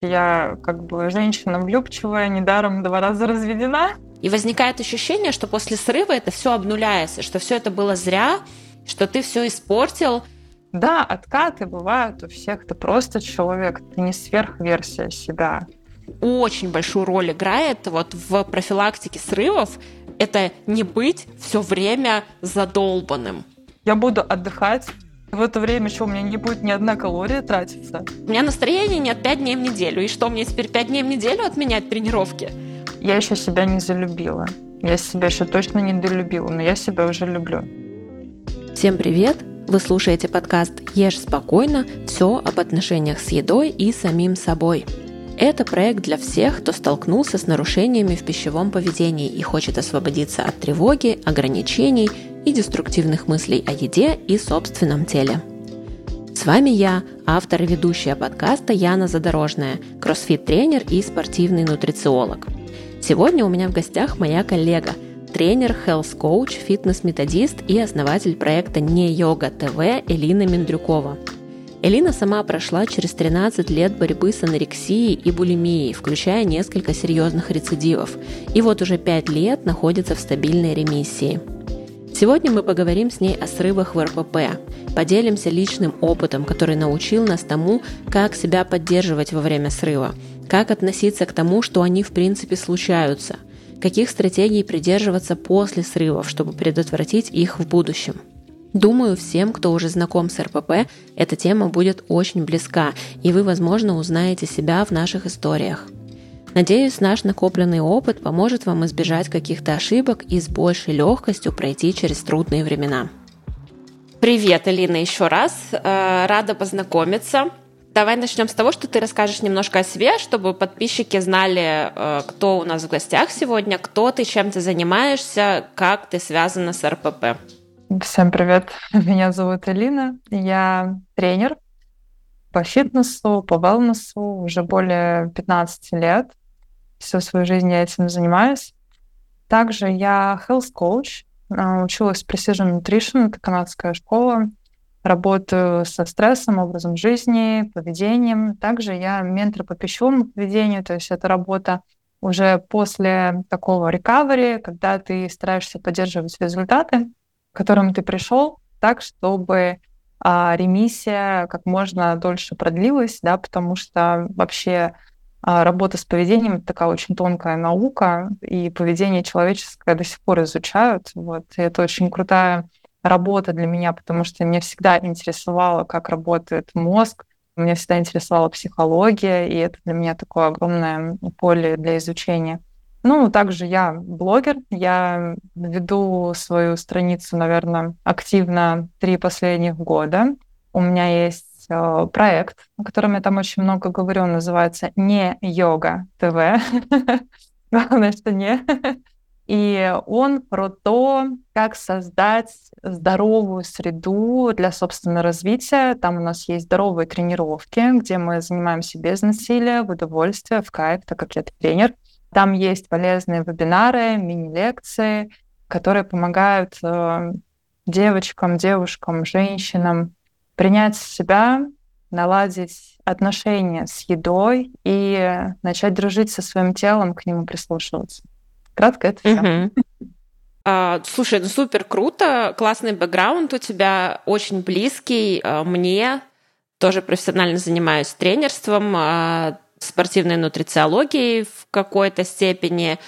Я как бы женщина влюбчивая, недаром два раза разведена. И возникает ощущение, что после срыва это все обнуляется, что все это было зря, что ты все испортил. Да, откаты бывают у всех. Ты просто человек, ты не сверхверсия себя. Очень большую роль играет вот в профилактике срывов это не быть все время задолбанным. Я буду отдыхать, в это время что, у меня не будет ни одна калория тратиться? У меня настроение нет 5 дней в неделю. И что, мне теперь 5 дней в неделю отменять тренировки? Я еще себя не залюбила. Я себя еще точно не долюбила, но я себя уже люблю. Всем привет! Вы слушаете подкаст «Ешь спокойно. Все об отношениях с едой и самим собой». Это проект для всех, кто столкнулся с нарушениями в пищевом поведении и хочет освободиться от тревоги, ограничений и деструктивных мыслей о еде и собственном теле. С вами я, автор и ведущая подкаста Яна Задорожная, кроссфит-тренер и спортивный нутрициолог. Сегодня у меня в гостях моя коллега, тренер, health-коуч, фитнес-методист и основатель проекта «Не йога ТВ» Элина Мендрюкова. Элина сама прошла через 13 лет борьбы с анорексией и булимией, включая несколько серьезных рецидивов, и вот уже 5 лет находится в стабильной ремиссии – Сегодня мы поговорим с ней о срывах в РПП, поделимся личным опытом, который научил нас тому, как себя поддерживать во время срыва, как относиться к тому, что они в принципе случаются, каких стратегий придерживаться после срывов, чтобы предотвратить их в будущем. Думаю, всем, кто уже знаком с РПП, эта тема будет очень близка, и вы, возможно, узнаете себя в наших историях. Надеюсь, наш накопленный опыт поможет вам избежать каких-то ошибок и с большей легкостью пройти через трудные времена. Привет, Алина, еще раз. Э, рада познакомиться. Давай начнем с того, что ты расскажешь немножко о себе, чтобы подписчики знали, э, кто у нас в гостях сегодня, кто ты, чем ты занимаешься, как ты связана с РПП. Всем привет, меня зовут Алина, я тренер по фитнесу, по велнесу уже более 15 лет всю свою жизнь я этим занимаюсь. Также я health coach, а, училась в Precision Nutrition, это канадская школа. Работаю со стрессом, образом жизни, поведением. Также я ментор по пищевому поведению, то есть это работа уже после такого рекавери, когда ты стараешься поддерживать результаты, к которым ты пришел, так, чтобы а, ремиссия как можно дольше продлилась, да, потому что вообще работа с поведением — это такая очень тонкая наука, и поведение человеческое до сих пор изучают. Вот. И это очень крутая работа для меня, потому что меня всегда интересовало, как работает мозг, меня всегда интересовала психология, и это для меня такое огромное поле для изучения. Ну, также я блогер, я веду свою страницу, наверное, активно три последних года. У меня есть проект, о котором я там очень много говорю, он называется «Не йога ТВ». Главное, что не. И он про то, как создать здоровую среду для собственного развития. Там у нас есть здоровые тренировки, где мы занимаемся без насилия, в удовольствие, в кайф, так как я тренер. Там есть полезные вебинары, мини-лекции, которые помогают э, девочкам, девушкам, женщинам принять себя, наладить отношения с едой и начать дружить со своим телом, к нему прислушиваться. Кратко это все. Угу. А, слушай, ну супер круто, классный бэкграунд у тебя, очень близкий а, мне. Тоже профессионально занимаюсь тренерством, а, спортивной нутрициологией в какой-то степени.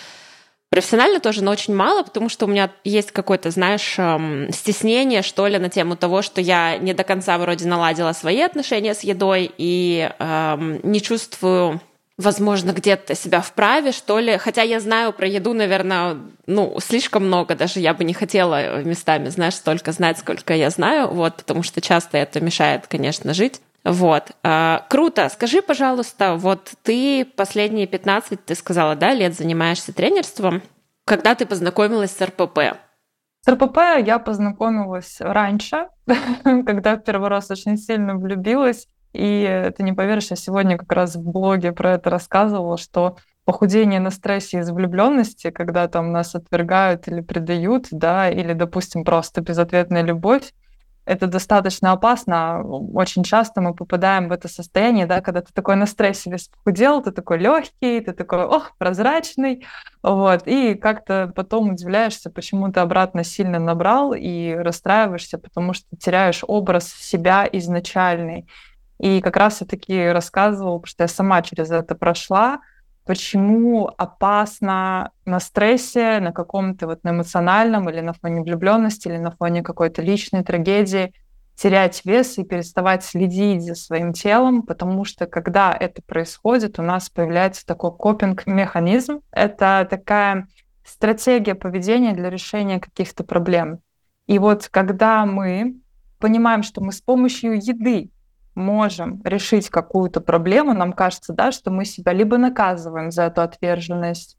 Профессионально тоже, но очень мало, потому что у меня есть какое-то, знаешь, эм, стеснение, что ли, на тему того, что я не до конца вроде наладила свои отношения с едой и эм, не чувствую возможно, где-то себя вправе, что ли. Хотя я знаю про еду, наверное, ну, слишком много. Даже я бы не хотела местами, знаешь, столько знать, сколько я знаю, вот, потому что часто это мешает, конечно, жить. Вот. А, круто. Скажи, пожалуйста, вот ты последние 15, ты сказала, да, лет занимаешься тренерством. Когда ты познакомилась с РПП? С РПП я познакомилась раньше, когда в первый раз очень сильно влюбилась. И ты не поверишь, я сегодня как раз в блоге про это рассказывала, что похудение на стрессе из влюбленности, когда там нас отвергают или предают, да, или, допустим, просто безответная любовь, это достаточно опасно. Очень часто мы попадаем в это состояние, да, когда ты такой на стрессе весь похудел, ты такой легкий, ты такой, ох, прозрачный, вот, и как-то потом удивляешься, почему ты обратно сильно набрал и расстраиваешься, потому что теряешь образ себя изначальный. И как раз я таки рассказывала, потому что я сама через это прошла, почему опасно на стрессе, на каком-то вот на эмоциональном или на фоне влюбленности, или на фоне какой-то личной трагедии терять вес и переставать следить за своим телом, потому что когда это происходит, у нас появляется такой копинг-механизм. Это такая стратегия поведения для решения каких-то проблем. И вот когда мы понимаем, что мы с помощью еды можем решить какую-то проблему, нам кажется, да, что мы себя либо наказываем за эту отверженность,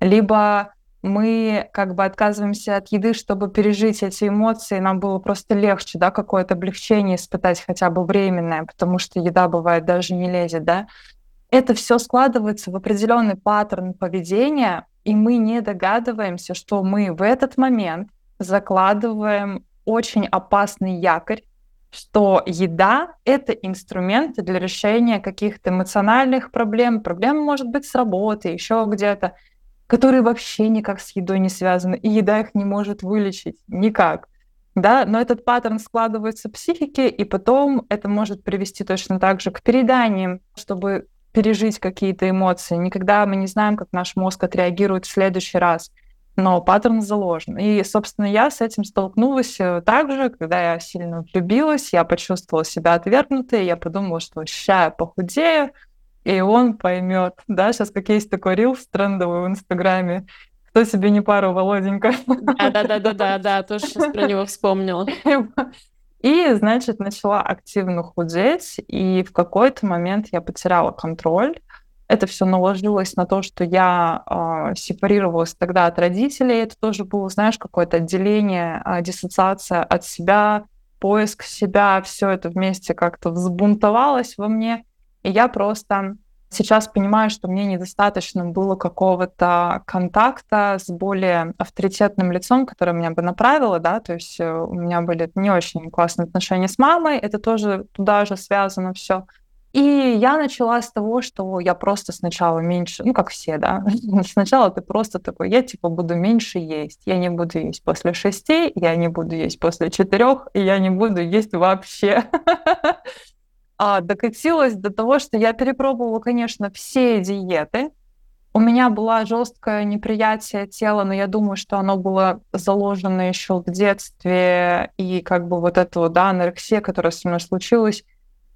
либо мы как бы отказываемся от еды, чтобы пережить эти эмоции, нам было просто легче, да, какое-то облегчение испытать хотя бы временное, потому что еда бывает даже не лезет, да. Это все складывается в определенный паттерн поведения, и мы не догадываемся, что мы в этот момент закладываем очень опасный якорь, что еда — это инструмент для решения каких-то эмоциональных проблем, проблем, может быть, с работой, еще где-то, которые вообще никак с едой не связаны, и еда их не может вылечить никак. Да, но этот паттерн складывается в психике, и потом это может привести точно так же к переданиям, чтобы пережить какие-то эмоции. Никогда мы не знаем, как наш мозг отреагирует в следующий раз но паттерн заложен. И, собственно, я с этим столкнулась э, также, когда я сильно влюбилась, я почувствовала себя отвергнутой, я подумала, что ща я похудею, и он поймет. Да, сейчас как есть такой рилс трендовый в Инстаграме, кто себе не пару, Володенька? Да-да-да-да-да, да, тоже сейчас про него вспомнила. И, значит, начала активно худеть, и в какой-то момент я потеряла контроль, это все наложилось на то, что я э, сепарировалась тогда от родителей. Это тоже было, знаешь, какое-то отделение, э, диссоциация от себя, поиск себя, все это вместе как-то взбунтовалось во мне. И я просто сейчас понимаю, что мне недостаточно было какого-то контакта с более авторитетным лицом, которое меня бы направило, да, то есть э, у меня были не очень классные отношения с мамой, это тоже туда же связано все. И я начала с того, что я просто сначала меньше, ну, как все, да, сначала ты просто такой, я, типа, буду меньше есть, я не буду есть после шести, я не буду есть после четырех, и я не буду есть вообще. А докатилась до того, что я перепробовала, конечно, все диеты, у меня было жесткое неприятие тела, но я думаю, что оно было заложено еще в детстве, и как бы вот вот, да, анорексия, которая со мной случилась,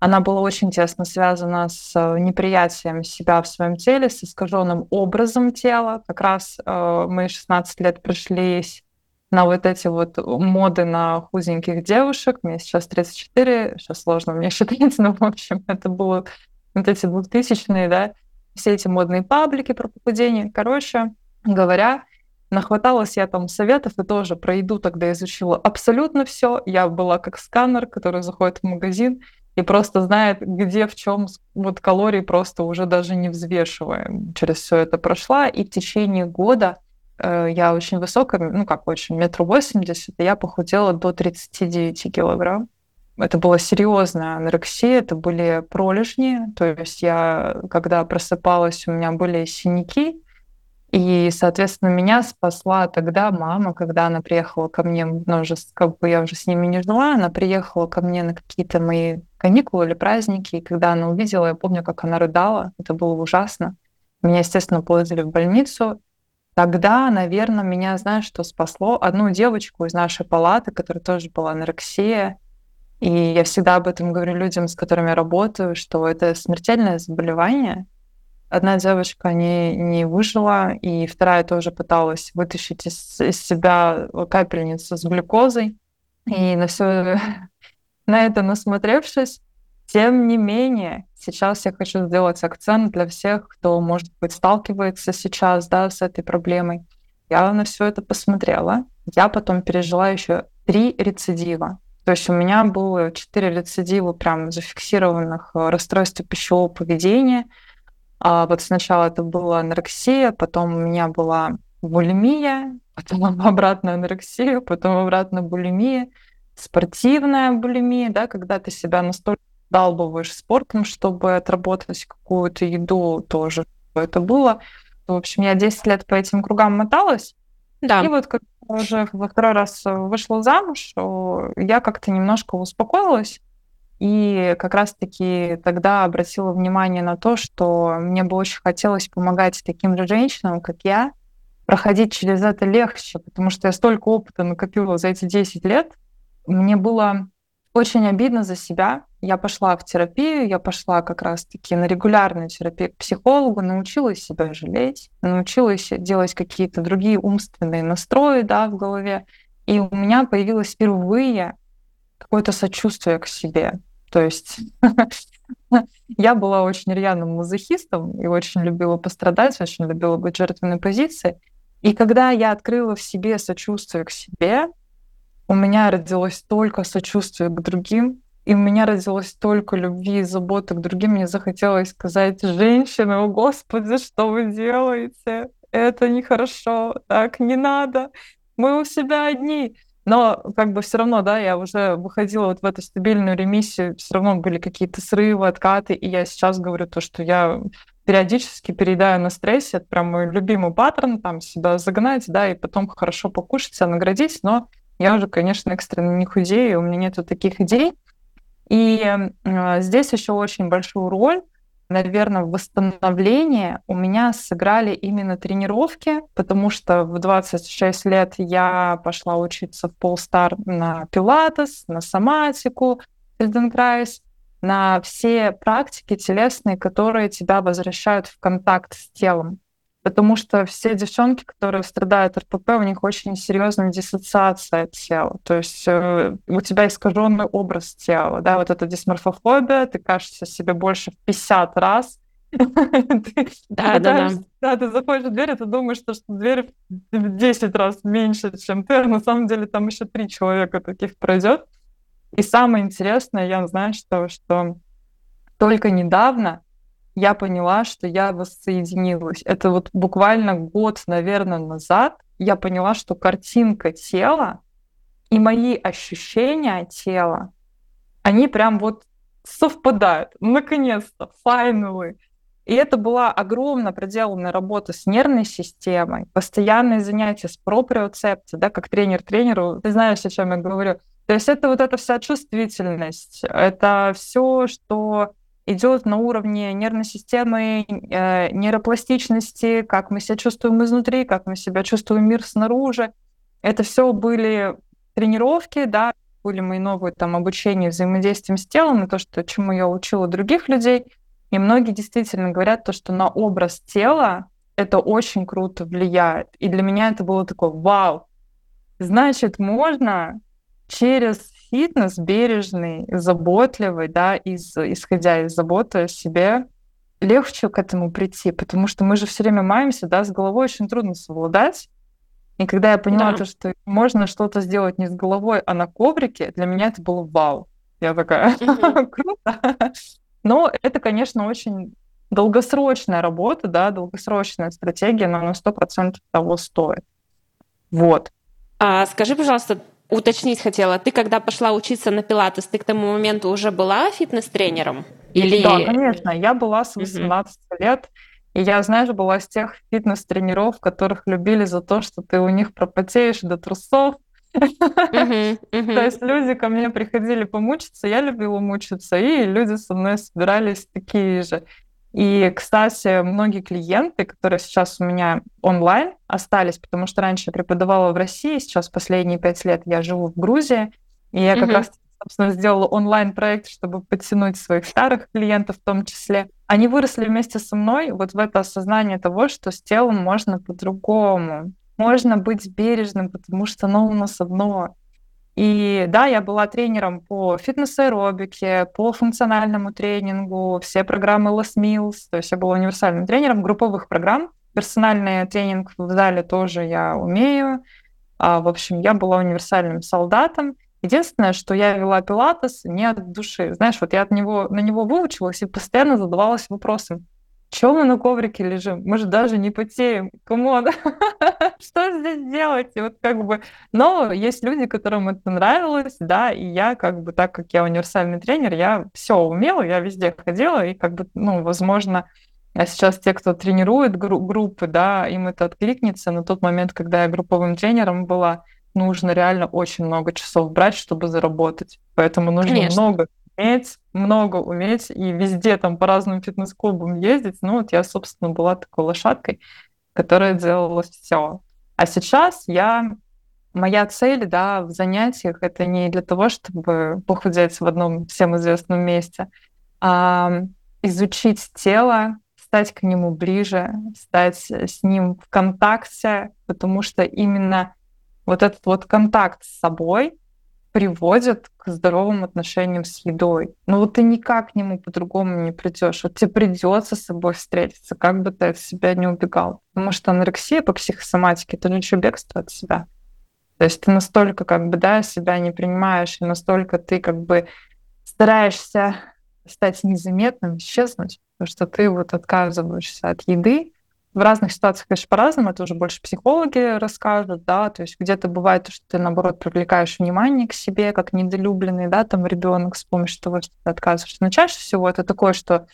она была очень тесно связана с э, неприятием себя в своем теле, с искаженным образом тела. Как раз э, мы 16 лет пришлись на вот эти вот моды на худеньких девушек. Мне сейчас 34, сейчас сложно мне считать, но, в общем, это было вот эти двухтысячные, да, все эти модные паблики про похудение. Короче говоря, нахваталась я там советов и тоже про еду тогда изучила абсолютно все. Я была как сканер, который заходит в магазин и просто знает, где в чем вот калории просто уже даже не взвешивая. Через все это прошла, и в течение года э, я очень высокая, ну как очень, метр восемьдесят, я похудела до 39 килограмм. Это была серьезная анорексия, это были пролежни, то есть я, когда просыпалась, у меня были синяки, и, соответственно, меня спасла тогда мама, когда она приехала ко мне, ну, уже, как бы я уже с ними не жила, она приехала ко мне на какие-то мои каникулы или праздники, и когда она увидела, я помню, как она рыдала, это было ужасно. Меня, естественно, положили в больницу. Тогда, наверное, меня, знаешь, что спасло? Одну девочку из нашей палаты, которая тоже была анорексия, и я всегда об этом говорю людям, с которыми я работаю, что это смертельное заболевание, Одна девочка не, не выжила, и вторая тоже пыталась вытащить из, из себя капельницу с глюкозой. И на все на это насмотревшись, тем не менее, сейчас я хочу сделать акцент для всех, кто, может быть, сталкивается сейчас да, с этой проблемой. Я на все это посмотрела. Я потом пережила еще три рецидива. То есть у меня было четыре рецидива прям зафиксированных э, расстройств пищевого поведения – а вот сначала это была анорексия, потом у меня была булимия, потом обратно анорексия, потом обратно булимия. Спортивная булимия, да, когда ты себя настолько далбываешь спортом, чтобы отработать какую-то еду тоже. Это было. В общем, я 10 лет по этим кругам моталась. Да. И вот когда уже во второй раз вышла замуж, я как-то немножко успокоилась. И как раз-таки тогда обратила внимание на то, что мне бы очень хотелось помогать таким же женщинам, как я, проходить через это легче, потому что я столько опыта накопила за эти 10 лет. Мне было очень обидно за себя. Я пошла в терапию, я пошла как раз-таки на регулярную терапию к психологу, научилась себя жалеть, научилась делать какие-то другие умственные настрои да, в голове. И у меня появилось впервые какое-то сочувствие к себе. То есть я была очень рьяным мазохистом и очень любила пострадать, очень любила быть жертвенной позицией. И когда я открыла в себе сочувствие к себе, у меня родилось столько сочувствия к другим, и у меня родилось столько любви и заботы к другим. Мне захотелось сказать, женщины, о Господи, что вы делаете? Это нехорошо, так не надо. Мы у себя одни. Но как бы все равно, да, я уже выходила вот в эту стабильную ремиссию, все равно были какие-то срывы, откаты, и я сейчас говорю то, что я периодически переедаю на стрессе, это прям мой любимый паттерн, там себя загнать, да, и потом хорошо покушать, себя наградить, но я уже, конечно, экстренно не худею, у меня нету таких идей. И э, здесь еще очень большую роль наверное, в восстановлении у меня сыграли именно тренировки, потому что в 26 лет я пошла учиться в Полстар на пилатес, на соматику, Фельденкрайс, на все практики телесные, которые тебя возвращают в контакт с телом потому что все девчонки, которые страдают РПП, у них очень серьезная диссоциация тела. То есть э, у тебя искаженный образ тела, да, вот эта дисморфофобия, ты кажешься себе больше в 50 раз. Да, да, да. Да, ты заходишь в дверь, и ты думаешь, что дверь в 10 раз меньше, чем ты, а на самом деле там еще три человека таких пройдет. И самое интересное, я знаю, что, что только недавно я поняла, что я воссоединилась. Это вот буквально год, наверное, назад я поняла, что картинка тела и мои ощущения тела, они прям вот совпадают. Наконец-то, finally. И это была огромно проделанная работа с нервной системой, постоянные занятия с проприоцепцией, да, как тренер тренеру. Ты знаешь, о чем я говорю. То есть это вот эта вся чувствительность, это все, что идет на уровне нервной системы, э, нейропластичности, как мы себя чувствуем изнутри, как мы себя чувствуем мир снаружи. Это все были тренировки, да, были мои новые там обучения взаимодействием с телом, и то, что, чему я учила других людей. И многие действительно говорят то, что на образ тела это очень круто влияет. И для меня это было такое, вау, значит, можно через фитнес бережный, заботливый, да, из, исходя из заботы о себе, легче к этому прийти, потому что мы же все время маемся, да, с головой очень трудно совладать. И когда я поняла да. то, что можно что-то сделать не с головой, а на коврике, для меня это было вау. Я такая, круто. Но это, конечно, очень долгосрочная работа, да, долгосрочная стратегия, но она сто процентов того стоит. Вот. А скажи, пожалуйста, уточнить хотела. Ты когда пошла учиться на пилатес, ты к тому моменту уже была фитнес-тренером? Или... Да, конечно. Я была с 18 угу. лет. И я, знаешь, была с тех фитнес-тренеров, которых любили за то, что ты у них пропотеешь до трусов. То есть люди ко мне приходили помучиться, я любила мучиться, и люди со мной собирались такие же. И, кстати, многие клиенты, которые сейчас у меня онлайн остались, потому что раньше я преподавала в России, сейчас последние пять лет я живу в Грузии, и я как mm-hmm. раз, собственно, сделала онлайн-проект, чтобы подтянуть своих старых клиентов в том числе. Они выросли вместе со мной вот в это осознание того, что с телом можно по-другому. Можно быть бережным, потому что оно у нас одно. И да, я была тренером по фитнес-аэробике, по функциональному тренингу, все программы Less Meals, то есть я была универсальным тренером групповых программ. Персональный тренинг в зале тоже я умею. А, в общем, я была универсальным солдатом. Единственное, что я вела пилатес не от души. Знаешь, вот я от него, на него выучилась и постоянно задавалась вопросом, Чем мы на коврике лежим? Мы же даже не потеем. Come on, что здесь делать? И вот как бы... Но есть люди, которым это нравилось, да, и я как бы, так как я универсальный тренер, я все умела, я везде ходила, и как бы, ну, возможно, а сейчас те, кто тренирует гру- группы, да, им это откликнется. На тот момент, когда я групповым тренером была, нужно реально очень много часов брать, чтобы заработать. Поэтому нужно Конечно. много уметь, много уметь и везде там по разным фитнес-клубам ездить. Ну вот я, собственно, была такой лошадкой, которая делала все. А сейчас я моя цель, да, в занятиях это не для того, чтобы похудеть в одном всем известном месте, а изучить тело, стать к нему ближе, стать с ним в контакте, потому что именно вот этот вот контакт с собой приводит к здоровым отношениям с едой. Но вот ты никак к нему по-другому не придешь. Вот тебе придется с собой встретиться, как бы ты от себя не убегал. Потому что анорексия по психосоматике — это еще бегство от себя. То есть ты настолько как бы, да, себя не принимаешь, и настолько ты как бы стараешься стать незаметным, исчезнуть, потому что ты вот отказываешься от еды, в разных ситуациях, конечно, по-разному, это уже больше психологи расскажут, да, то есть где-то бывает, что ты, наоборот, привлекаешь внимание к себе, как недолюбленный, да, там ребенок с помощью того, что ты отказываешься. Но чаще всего это такое, что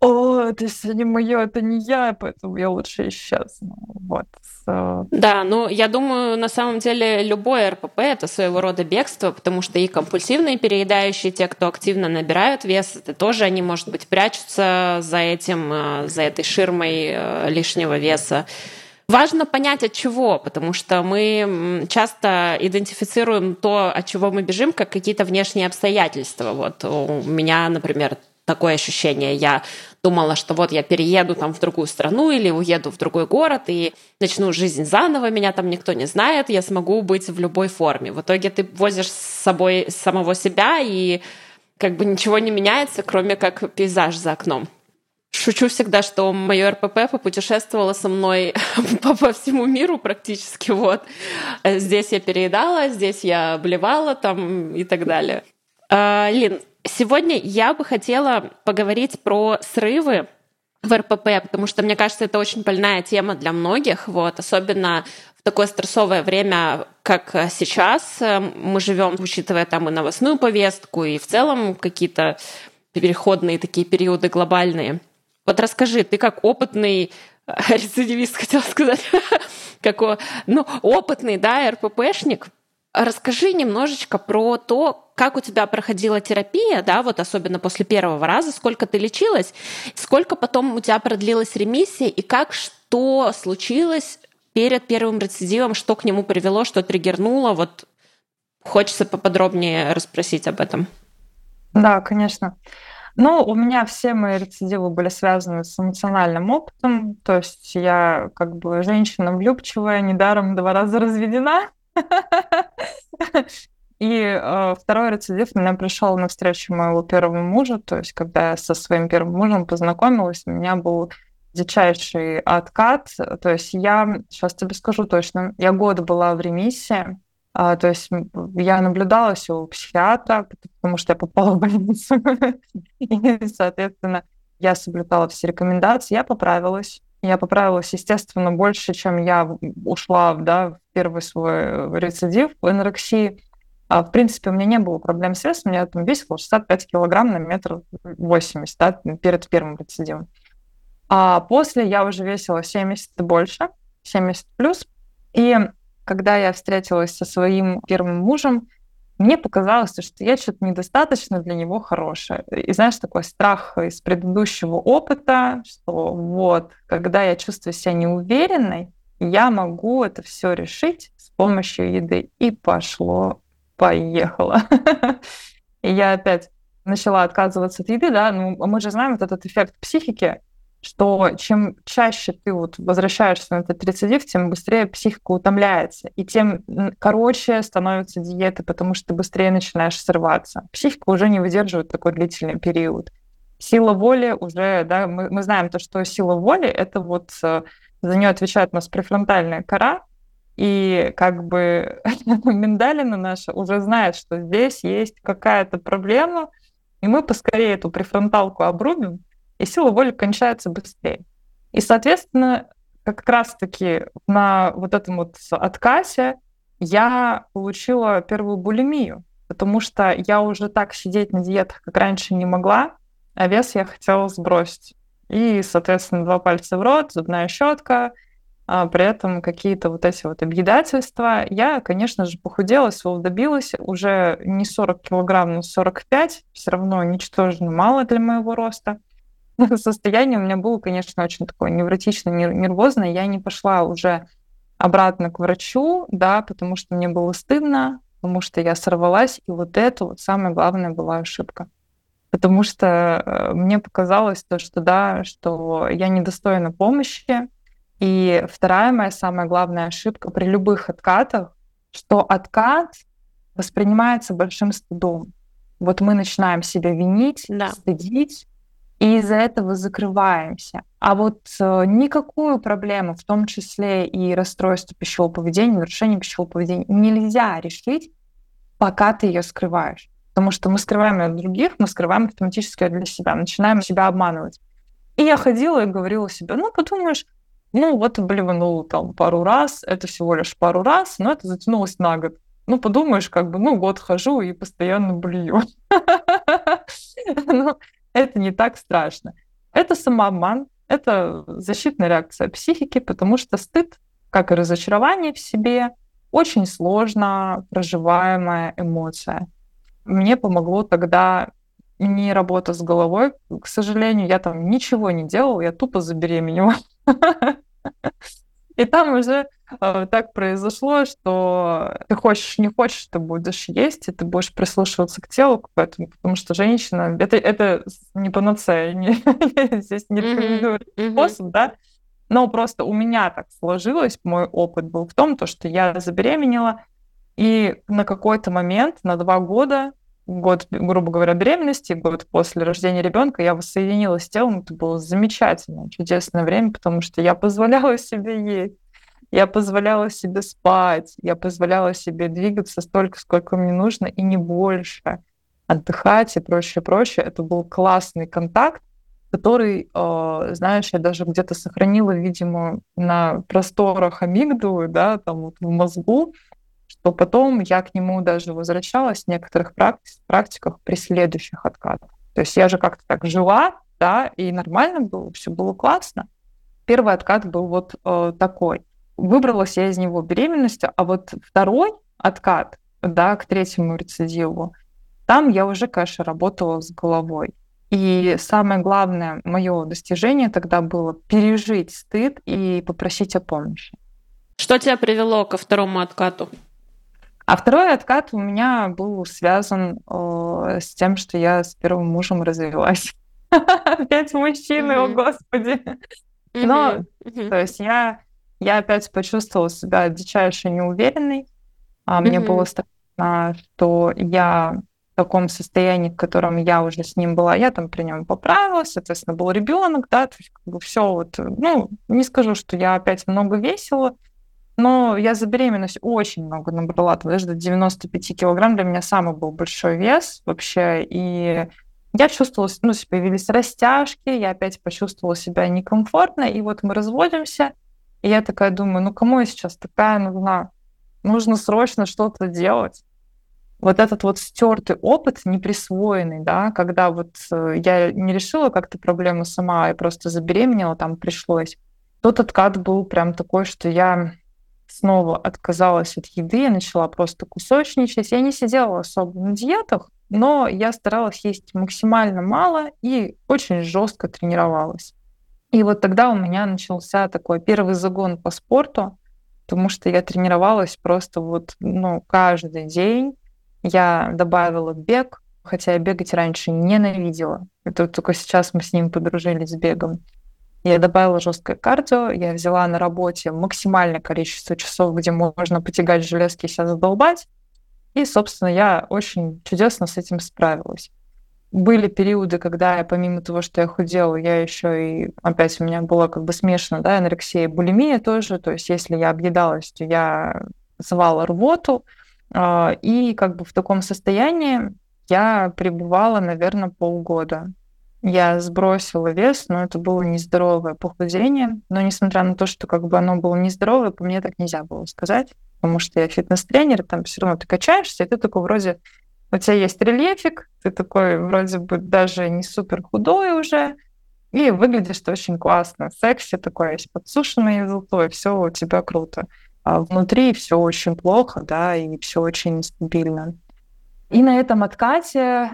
о, это не мое, это не я, поэтому я лучше исчезну. Вот. Да, ну я думаю, на самом деле любое РПП это своего рода бегство, потому что и компульсивные переедающие, те, кто активно набирают вес, это тоже они, может быть, прячутся за этим, э, за этой ширмой э, лишнего веса. Важно понять от чего, потому что мы часто идентифицируем то, от чего мы бежим, как какие-то внешние обстоятельства. Вот у меня, например, такое ощущение. Я думала, что вот я перееду там в другую страну или уеду в другой город и начну жизнь заново, меня там никто не знает, я смогу быть в любой форме. В итоге ты возишь с собой самого себя, и как бы ничего не меняется, кроме как пейзаж за окном. Шучу всегда, что мое РПП попутешествовало со мной по, по всему миру практически. Вот. Здесь я переедала, здесь я обливала там и так далее. А, Лин, Сегодня я бы хотела поговорить про срывы в РПП, потому что, мне кажется, это очень больная тема для многих, вот, особенно в такое стрессовое время, как сейчас мы живем, учитывая там и новостную повестку, и в целом какие-то переходные такие периоды глобальные. Вот расскажи, ты как опытный рецидивист, хотела сказать, как, ну, опытный, да, РППшник, Расскажи немножечко про то, как у тебя проходила терапия, да, вот особенно после первого раза, сколько ты лечилась, сколько потом у тебя продлилась ремиссия, и как что случилось перед первым рецидивом, что к нему привело, что триггернуло, вот хочется поподробнее расспросить об этом. Да, конечно. Ну, у меня все мои рецидивы были связаны с эмоциональным опытом, то есть я как бы женщина влюбчивая, недаром два раза разведена, и э, второй рецидив меня пришел на встречу моего первого мужа, то есть когда я со своим первым мужем познакомилась, у меня был дичайший откат, то есть я, сейчас тебе скажу точно, я год была в ремиссии, а, то есть я наблюдалась у психиатра, потому что я попала в больницу, и, соответственно, я соблюдала все рекомендации, я поправилась, я поправилась, естественно, больше, чем я ушла да, в первый свой рецидив в анорексии. А, в принципе, у меня не было проблем с весом, я там весила 65 килограмм на метр 80 да, перед первым рецидивом. А после я уже весила 70 и больше, 70 плюс. И когда я встретилась со своим первым мужем, мне показалось, что я что-то недостаточно для него хорошая. И знаешь, такой страх из предыдущего опыта, что вот, когда я чувствую себя неуверенной, я могу это все решить с помощью еды. И пошло, поехало. И я опять начала отказываться от еды, да, ну, мы же знаем вот этот эффект психики, что чем чаще ты вот возвращаешься на этот рецидив, тем быстрее психика утомляется, и тем короче становятся диеты, потому что ты быстрее начинаешь срываться. Психика уже не выдерживает такой длительный период. Сила воли уже, да, мы, мы знаем то, что сила воли — это вот э, за нее отвечает у нас префронтальная кора, и как бы миндалина наша уже знает, что здесь есть какая-то проблема, и мы поскорее эту префронталку обрубим, и сила воли кончается быстрее. И, соответственно, как раз-таки на вот этом вот откате я получила первую булимию, потому что я уже так сидеть на диетах, как раньше, не могла, а вес я хотела сбросить. И, соответственно, два пальца в рот, зубная щетка, а при этом какие-то вот эти вот объедательства. Я, конечно же, похудела, своего добилась. Уже не 40 килограмм, но 45. Все равно ничтожно мало для моего роста. Состояние у меня было, конечно, очень такое невротичное, нервозное. Я не пошла уже обратно к врачу, да, потому что мне было стыдно, потому что я сорвалась, и вот это вот самая главная была ошибка. Потому что э, мне показалось то, что да, что я недостойна помощи. И вторая моя самая главная ошибка при любых откатах, что откат воспринимается большим стыдом. Вот мы начинаем себя винить, да. стыдить, и из-за этого закрываемся. А вот э, никакую проблему, в том числе и расстройство пищевого поведения, нарушение пищевого поведения, нельзя решить, пока ты ее скрываешь. Потому что мы скрываем ее от других, мы скрываем автоматически для себя, начинаем себя обманывать. И я ходила и говорила себе, ну, подумаешь, ну, вот блеванул там пару раз, это всего лишь пару раз, но это затянулось на год. Ну, подумаешь, как бы, ну, год хожу и постоянно блюю. Это не так страшно. Это самообман, это защитная реакция психики, потому что стыд, как и разочарование в себе, очень сложно проживаемая эмоция. Мне помогло тогда не работа с головой. К сожалению, я там ничего не делала, я тупо забеременела. И там уже э, так произошло, что ты хочешь, не хочешь, ты будешь есть, и ты будешь прислушиваться к телу, поэтому, потому что женщина, это, это не панацея, не, здесь не рекомендую mm-hmm. способ, да, но просто у меня так сложилось, мой опыт был в том, то, что я забеременела, и на какой-то момент, на два года, год, грубо говоря, беременности, год после рождения ребенка, я воссоединилась с телом. Это было замечательное, чудесное время, потому что я позволяла себе есть, я позволяла себе спать, я позволяла себе двигаться столько, сколько мне нужно, и не больше. Отдыхать и прочее, прочее. Это был классный контакт, который, э, знаешь, я даже где-то сохранила, видимо, на просторах амигдалы, да, там вот в мозгу, что потом я к нему даже возвращалась в некоторых практи- практиках при следующих откатах. То есть я же как-то так жила, да, и нормально было, все было классно. Первый откат был вот э, такой. Выбралась я из него беременностью, а вот второй откат, да, к третьему рецидиву, там я уже, конечно, работала с головой. И самое главное мое достижение тогда было пережить стыд и попросить о помощи. Что тебя привело ко второму откату? А второй откат у меня был связан э, с тем, что я с первым мужем развелась. Опять мужчины, о господи. Но, то есть я, я опять почувствовала себя дичайше неуверенной. А мне было страшно, что я в таком состоянии, в котором я уже с ним была, я там при нем поправилась, соответственно, был ребенок, да, то есть как бы все вот, ну, не скажу, что я опять много весила, но я за беременность очень много набрала, там, даже до 95 килограмм для меня самый был большой вес вообще. И я чувствовала, ну, появились растяжки, я опять почувствовала себя некомфортно, и вот мы разводимся, и я такая думаю, ну кому я сейчас такая нужна? Нужно срочно что-то делать. Вот этот вот стертый опыт, неприсвоенный, да, когда вот э, я не решила как-то проблему сама, и просто забеременела, там пришлось. Тот откат был прям такой, что я снова отказалась от еды, я начала просто кусочничать. Я не сидела особо на диетах, но я старалась есть максимально мало и очень жестко тренировалась. И вот тогда у меня начался такой первый загон по спорту, потому что я тренировалась просто вот ну, каждый день. Я добавила бег, хотя я бегать раньше ненавидела. Это только сейчас мы с ним подружились с бегом. Я добавила жесткое кардио, я взяла на работе максимальное количество часов, где можно потягать железки и себя задолбать. И, собственно, я очень чудесно с этим справилась. Были периоды, когда я, помимо того, что я худела, я еще и, опять у меня была как бы смешана, да, анорексия булимия тоже. То есть если я объедалась, то я звала рвоту. А, и как бы в таком состоянии я пребывала, наверное, полгода. Я сбросила вес, но это было нездоровое похудение. Но несмотря на то, что как бы оно было нездоровое, по мне так нельзя было сказать, потому что я фитнес-тренер, там все равно ты качаешься, и ты такой вроде у тебя есть рельефик, ты такой вроде бы даже не супер худой уже, и выглядишь ты очень классно, секси такой, есть подсушенное золотое, все у тебя круто. А внутри все очень плохо, да, и все очень нестабильно. И на этом откате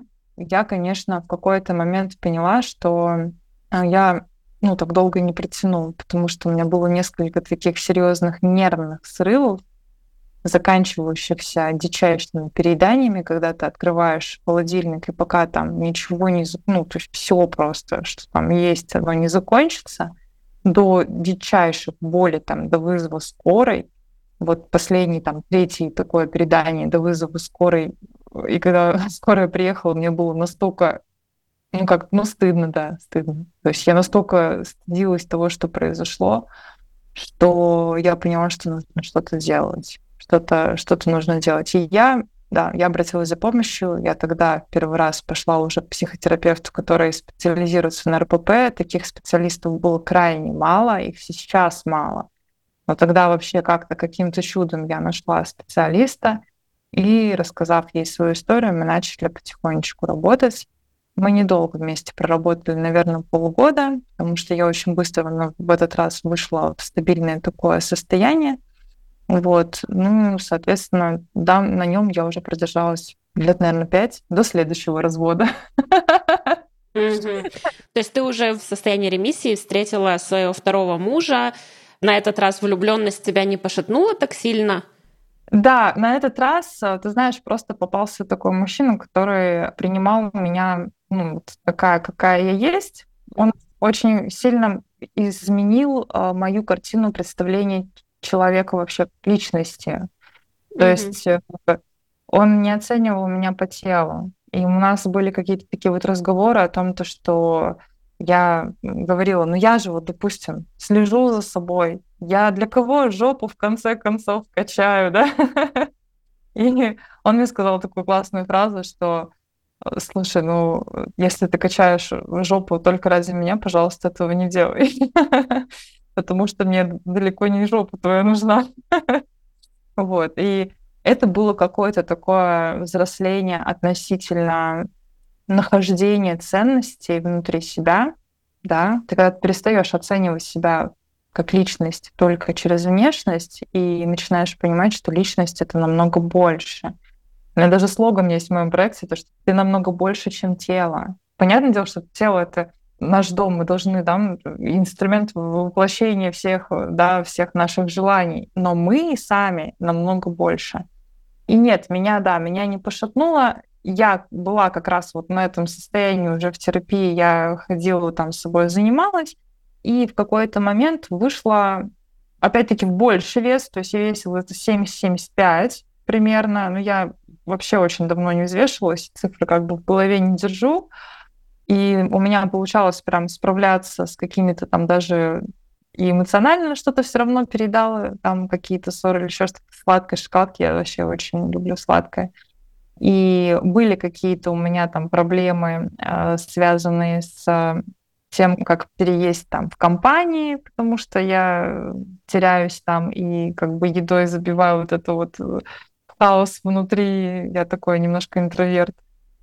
я, конечно, в какой-то момент поняла, что а, я ну, так долго не протяну, потому что у меня было несколько таких серьезных нервных срывов, заканчивающихся дичайшими перееданиями, когда ты открываешь холодильник, и пока там ничего не... Ну, то есть все просто, что там есть, оно не закончится, до дичайших боли, там, до вызова скорой, вот последний, там, третий такое передание до вызова скорой и когда скорая приехала, мне было настолько, ну как, ну стыдно, да, стыдно. То есть я настолько стыдилась того, что произошло, что я поняла, что нужно что-то делать, что-то что нужно делать. И я, да, я обратилась за помощью. Я тогда первый раз пошла уже к психотерапевту, который специализируется на РПП. Таких специалистов было крайне мало, их сейчас мало. Но тогда вообще как-то каким-то чудом я нашла специалиста, и рассказав ей свою историю, мы начали потихонечку работать. Мы недолго вместе проработали, наверное, полгода, потому что я очень быстро в этот раз вышла в стабильное такое состояние. Вот. Ну, соответственно, да, на нем я уже продержалась лет, наверное, пять до следующего развода. То есть ты уже в состоянии ремиссии встретила своего второго мужа. На этот раз влюбленность тебя не пошатнула так сильно? Да, на этот раз, э, ты знаешь, просто попался такой мужчина, который принимал меня ну, такая, какая я есть. Он очень сильно изменил э, мою картину представления человека вообще личности. То mm-hmm. есть э, он не оценивал меня по телу. И у нас были какие-то такие вот разговоры о том, то, что я говорила, ну я же вот, допустим, слежу за собой, я для кого жопу в конце концов качаю, да? И он мне сказал такую классную фразу, что слушай, ну, если ты качаешь жопу только ради меня, пожалуйста, этого не делай. Потому что мне далеко не жопа твоя нужна. Вот. И это было какое-то такое взросление относительно нахождения ценностей внутри себя, да, ты когда перестаешь оценивать себя как личность только через внешность и начинаешь понимать, что личность это намного больше. У меня даже слоган есть в моем проекте, то, что ты намного больше, чем тело. Понятное дело, что тело это наш дом, мы должны, да, инструмент воплощения всех, да, всех наших желаний, но мы сами намного больше. И нет, меня, да, меня не пошатнуло, я была как раз вот на этом состоянии уже в терапии, я ходила там с собой, занималась, и в какой-то момент вышла, опять-таки, в больший вес, то есть я весила это 70-75 примерно, но я вообще очень давно не взвешивалась, цифры как бы в голове не держу, и у меня получалось прям справляться с какими-то там даже и эмоционально что-то все равно передала, там какие-то ссоры или еще что-то сладкое, шоколадки, я вообще очень люблю сладкое. И были какие-то у меня там проблемы, э, связанные с тем, как переесть там в компании, потому что я теряюсь там и как бы едой забиваю вот это вот э, хаос внутри, я такой немножко интроверт.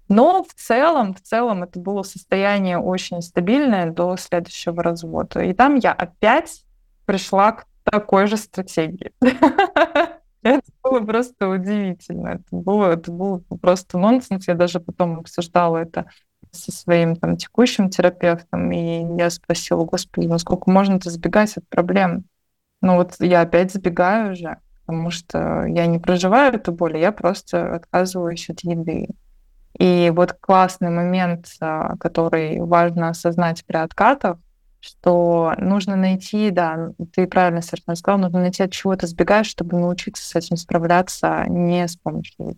Но в целом, в целом это было состояние очень стабильное до следующего развода. И там я опять пришла к такой же стратегии. Это было просто удивительно. Это было, это было просто нонсенс. Я даже потом обсуждала это со своим там текущим терапевтом, и я спросила, господи, ну сколько можно-то сбегать от проблем? Ну вот я опять забегаю уже, потому что я не проживаю эту боль, я просто отказываюсь от еды. И вот классный момент, а, который важно осознать при откатах, что нужно найти, да, ты правильно совершенно сказал, нужно найти, от чего ты сбегаешь, чтобы научиться с этим справляться не с помощью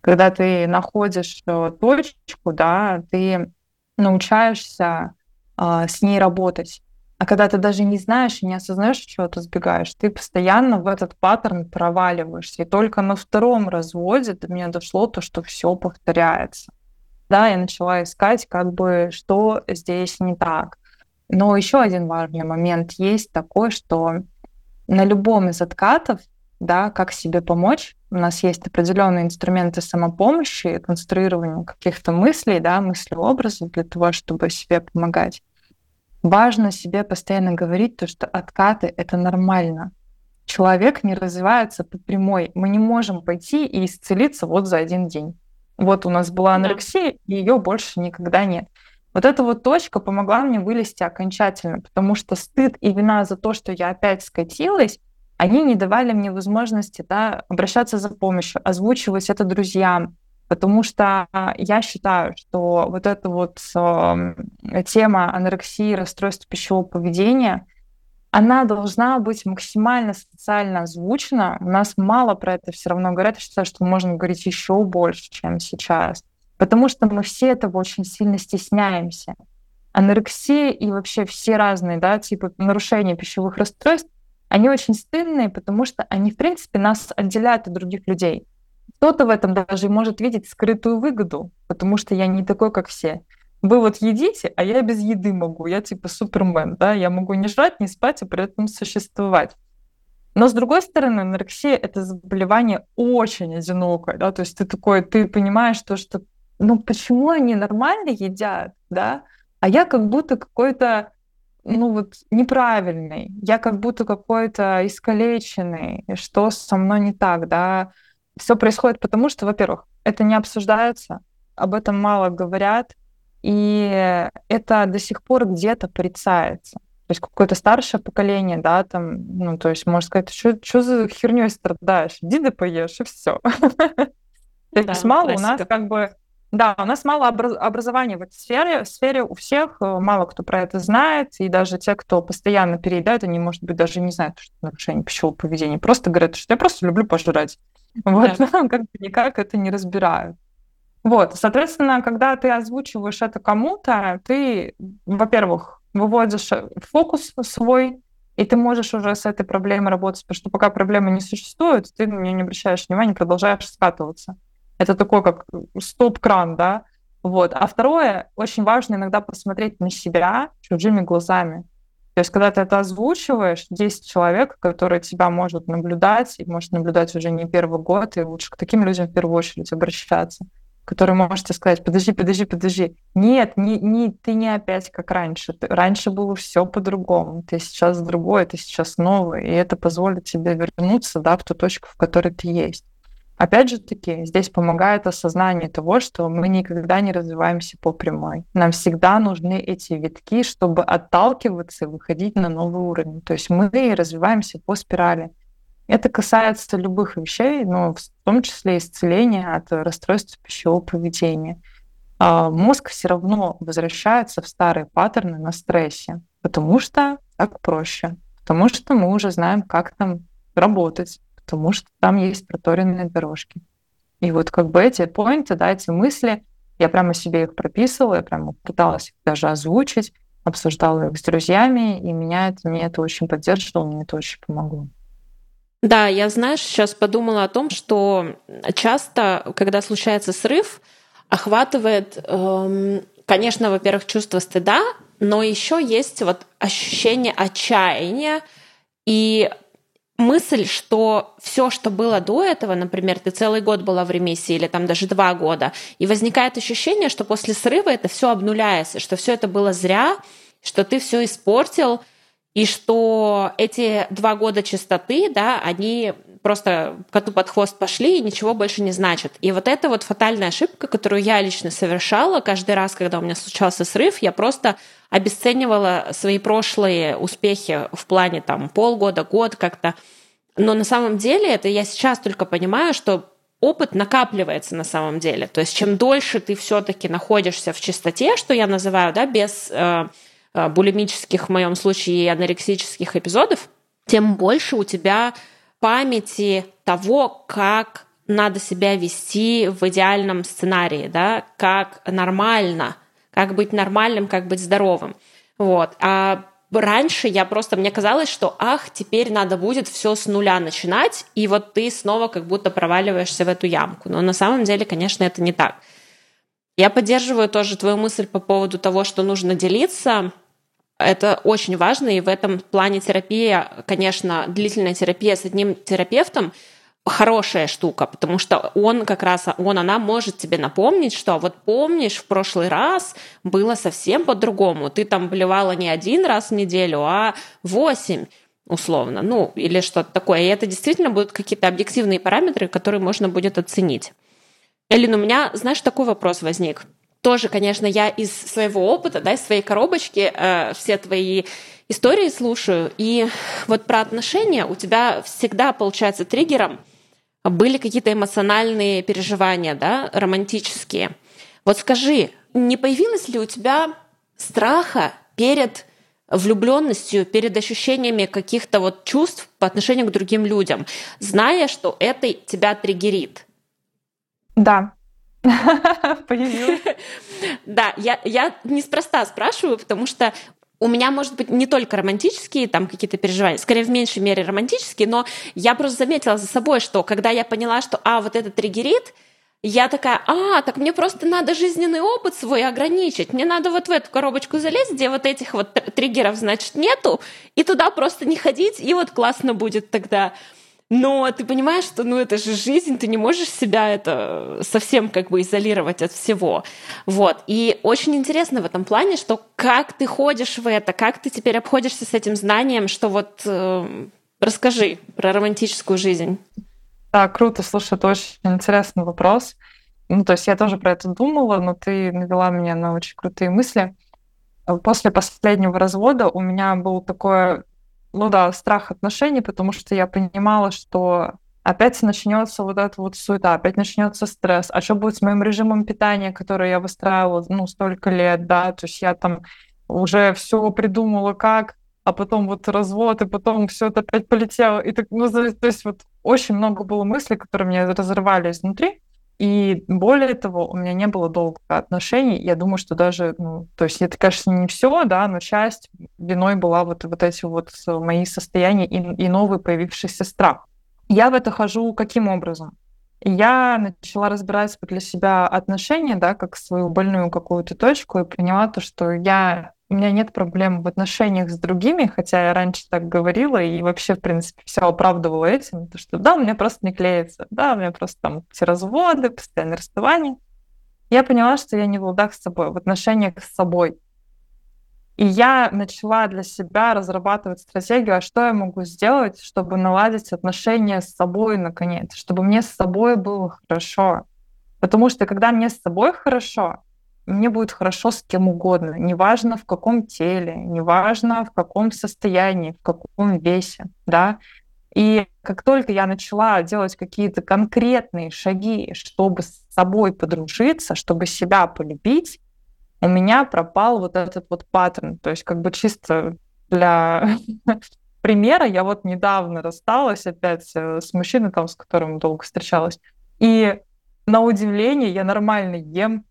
Когда ты находишь э, точку, да, ты научаешься э, с ней работать. А когда ты даже не знаешь и не осознаешь, от чего ты сбегаешь, ты постоянно в этот паттерн проваливаешься. И только на втором разводе до меня дошло то, что все повторяется. да, я начала искать, как бы, что здесь не так. Но еще один важный момент есть такой, что на любом из откатов, да, как себе помочь, у нас есть определенные инструменты самопомощи, конструирования каких-то мыслей, да, мыслеобразов для того, чтобы себе помогать. Важно себе постоянно говорить то, что откаты — это нормально. Человек не развивается по прямой. Мы не можем пойти и исцелиться вот за один день. Вот у нас была анорексия, и ее больше никогда нет. Вот эта вот точка помогла мне вылезти окончательно, потому что стыд и вина за то, что я опять скатилась, они не давали мне возможности да, обращаться за помощью, озвучивать это друзьям, потому что я считаю, что вот эта вот э, тема анорексии, расстройства пищевого поведения, она должна быть максимально социально озвучена. У нас мало про это все равно говорят. Я считаю, что можно говорить еще больше, чем сейчас. Потому что мы все этого очень сильно стесняемся. Анорексия и вообще все разные да, типы нарушения пищевых расстройств, они очень стыдные, потому что они, в принципе, нас отделяют от других людей. Кто-то в этом даже может видеть скрытую выгоду, потому что я не такой, как все. Вы вот едите, а я без еды могу. Я типа супермен, да, я могу не жрать, не спать, и при этом существовать. Но с другой стороны, анорексия — это заболевание очень одинокое, да, то есть ты такой, ты понимаешь то, что ну почему они нормально едят, да, а я как будто какой-то, ну вот, неправильный, я как будто какой-то искалеченный, что со мной не так, да. Все происходит потому, что, во-первых, это не обсуждается, об этом мало говорят, и это до сих пор где-то порицается. То есть какое-то старшее поколение, да, там, ну, то есть, можно сказать, что за херней страдаешь? Иди да поешь, и все. То есть мало у нас как бы да, у нас мало образования в этой сфере. В сфере у всех э, мало кто про это знает, и даже те, кто постоянно переедают, они, может быть, даже не знают, что нарушение пищевого поведения. Просто говорят, что я просто люблю пожрать. Вот, да. как бы никак это не разбирают. Вот, соответственно, когда ты озвучиваешь это кому-то, ты, во-первых, выводишь фокус свой, и ты можешь уже с этой проблемой работать, потому что пока проблемы не существует, ты на нее не обращаешь внимания, продолжаешь скатываться. Это такой как стоп-кран, да. Вот. А второе, очень важно иногда посмотреть на себя чужими глазами. То есть, когда ты это озвучиваешь, 10 человек, которые тебя могут наблюдать, и может наблюдать уже не первый год, и лучше к таким людям в первую очередь обращаться, которые можете сказать, подожди, подожди, подожди. Нет, не, не, ты не опять как раньше. Ты, раньше было все по-другому. Ты сейчас другой, ты сейчас новый, и это позволит тебе вернуться да, в ту точку, в которой ты есть. Опять же таки, здесь помогает осознание того, что мы никогда не развиваемся по прямой. Нам всегда нужны эти витки, чтобы отталкиваться и выходить на новый уровень. То есть мы развиваемся по спирали. Это касается любых вещей, но в том числе исцеления от расстройств пищевого поведения. А мозг все равно возвращается в старые паттерны на стрессе, потому что так проще, потому что мы уже знаем, как там работать, потому что там есть проторенные дорожки. И вот как бы эти поинты, да, эти мысли, я прямо себе их прописывала, я прямо пыталась их даже озвучить, обсуждала их с друзьями, и меня это, мне это очень поддерживало, мне это очень помогло. Да, я, знаешь, сейчас подумала о том, что часто, когда случается срыв, охватывает, эм, конечно, во-первых, чувство стыда, но еще есть вот ощущение отчаяния и мысль, что все, что было до этого, например, ты целый год была в ремиссии или там даже два года, и возникает ощущение, что после срыва это все обнуляется, что все это было зря, что ты все испортил, и что эти два года чистоты, да, они просто коту под хвост пошли и ничего больше не значат. И вот это вот фатальная ошибка, которую я лично совершала каждый раз, когда у меня случался срыв, я просто обесценивала свои прошлые успехи в плане там полгода, год как-то. Но на самом деле это я сейчас только понимаю, что опыт накапливается на самом деле. То есть чем дольше ты все-таки находишься в чистоте, что я называю, да, без э, э, булимических в моем случае и анорексических эпизодов, тем больше у тебя памяти того, как надо себя вести в идеальном сценарии, да, как нормально, как быть нормальным, как быть здоровым. Вот. А раньше я просто, мне казалось, что ах, теперь надо будет все с нуля начинать, и вот ты снова как будто проваливаешься в эту ямку. Но на самом деле, конечно, это не так. Я поддерживаю тоже твою мысль по поводу того, что нужно делиться. Это очень важно, и в этом плане терапия, конечно, длительная терапия с одним терапевтом хорошая штука, потому что он как раз, он, она может тебе напомнить, что вот помнишь, в прошлый раз было совсем по-другому. Ты там блевала не один раз в неделю, а восемь условно, ну, или что-то такое. И это действительно будут какие-то объективные параметры, которые можно будет оценить. Элин, у меня, знаешь, такой вопрос возник. Тоже, конечно, я из своего опыта, да, из своей коробочки э, все твои истории слушаю, и вот про отношения у тебя всегда получается триггером были какие-то эмоциональные переживания, да, романтические. Вот скажи, не появилось ли у тебя страха перед влюбленностью, перед ощущениями каких-то вот чувств по отношению к другим людям, зная, что это тебя триггерит? Да, появилось. Да, я, я неспроста спрашиваю, потому что у меня, может быть, не только романтические там какие-то переживания, скорее в меньшей мере романтические, но я просто заметила за собой, что когда я поняла, что, а, вот это триггерит, я такая, а, так мне просто надо жизненный опыт свой ограничить. Мне надо вот в эту коробочку залезть, где вот этих вот триггеров, значит, нету, и туда просто не ходить, и вот классно будет тогда. Но ты понимаешь, что ну это же жизнь, ты не можешь себя это совсем как бы изолировать от всего. Вот. И очень интересно в этом плане, что как ты ходишь в это, как ты теперь обходишься с этим знанием, что вот э, расскажи про романтическую жизнь. Да, круто, слушай, это очень интересный вопрос. Ну, то есть я тоже про это думала, но ты навела меня на очень крутые мысли. После последнего развода у меня был такое ну да, страх отношений, потому что я понимала, что опять начнется вот эта вот суета, опять начнется стресс. А что будет с моим режимом питания, который я выстраивала, ну, столько лет, да, то есть я там уже все придумала как, а потом вот развод, и потом все это опять полетело. И так, ну, то есть вот очень много было мыслей, которые меня разрывали изнутри. И более того, у меня не было долгих отношений. Я думаю, что даже, ну, то есть это, конечно, не все, да, но часть виной была вот, вот эти вот мои состояния и, и новый появившийся страх. Я в это хожу каким образом? Я начала разбирать для себя отношения, да, как свою больную какую-то точку, и поняла то, что я у меня нет проблем в отношениях с другими, хотя я раньше так говорила и вообще, в принципе, все оправдывала этим, то что да, у меня просто не клеится, да, у меня просто там все разводы, постоянные расставания. Я поняла, что я не в ладах с собой, в отношениях с собой. И я начала для себя разрабатывать стратегию, а что я могу сделать, чтобы наладить отношения с собой наконец, чтобы мне с собой было хорошо. Потому что когда мне с собой хорошо, мне будет хорошо с кем угодно, неважно в каком теле, неважно в каком состоянии, в каком весе, да. И как только я начала делать какие-то конкретные шаги, чтобы с собой подружиться, чтобы себя полюбить, у меня пропал вот этот вот паттерн. То есть как бы чисто для примера, я вот недавно рассталась опять э, с мужчиной, там, с которым долго встречалась. И на удивление я нормально ем,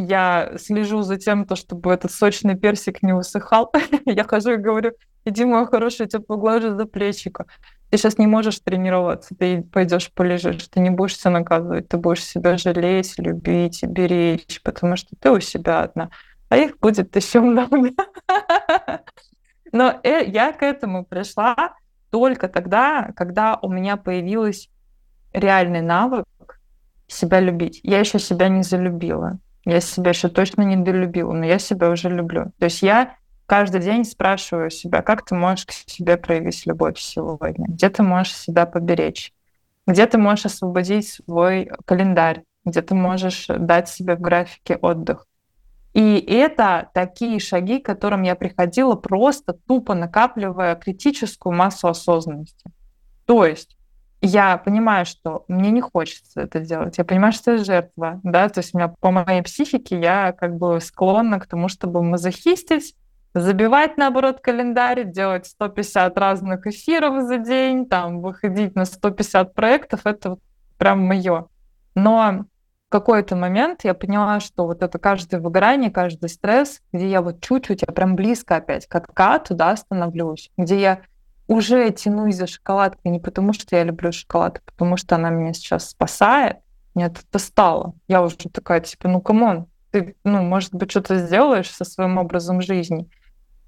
я слежу за тем, то, чтобы этот сочный персик не усыхал. я хожу и говорю, иди, мой хороший, тебя поглажу за плечико. Ты сейчас не можешь тренироваться, ты пойдешь полежишь, ты не будешь себя наказывать, ты будешь себя жалеть, любить и беречь, потому что ты у себя одна, а их будет еще много. Но э, я к этому пришла только тогда, когда у меня появился реальный навык себя любить. Я еще себя не залюбила. Я себя еще точно не долюбила, но я себя уже люблю. То есть я каждый день спрашиваю себя, как ты можешь к себе проявить любовь сегодня, где ты можешь себя поберечь, где ты можешь освободить свой календарь, где ты можешь дать себе в графике отдых. И это такие шаги, к которым я приходила просто тупо накапливая критическую массу осознанности. То есть я понимаю, что мне не хочется это делать. Я понимаю, что я жертва, да, то есть у меня по моей психике я как бы склонна к тому, чтобы мазохистить, забивать, наоборот, календарь, делать 150 разных эфиров за день, там, выходить на 150 проектов, это вот прям мое. Но в какой-то момент я поняла, что вот это каждое выгорание, каждый стресс, где я вот чуть-чуть, я прям близко опять к откату, да, становлюсь, где я уже тянусь за шоколадкой не потому, что я люблю шоколад, а потому что она меня сейчас спасает. Меня это достало. Я уже такая, типа, ну, come on, ты, ну, может быть, что-то сделаешь со своим образом жизни.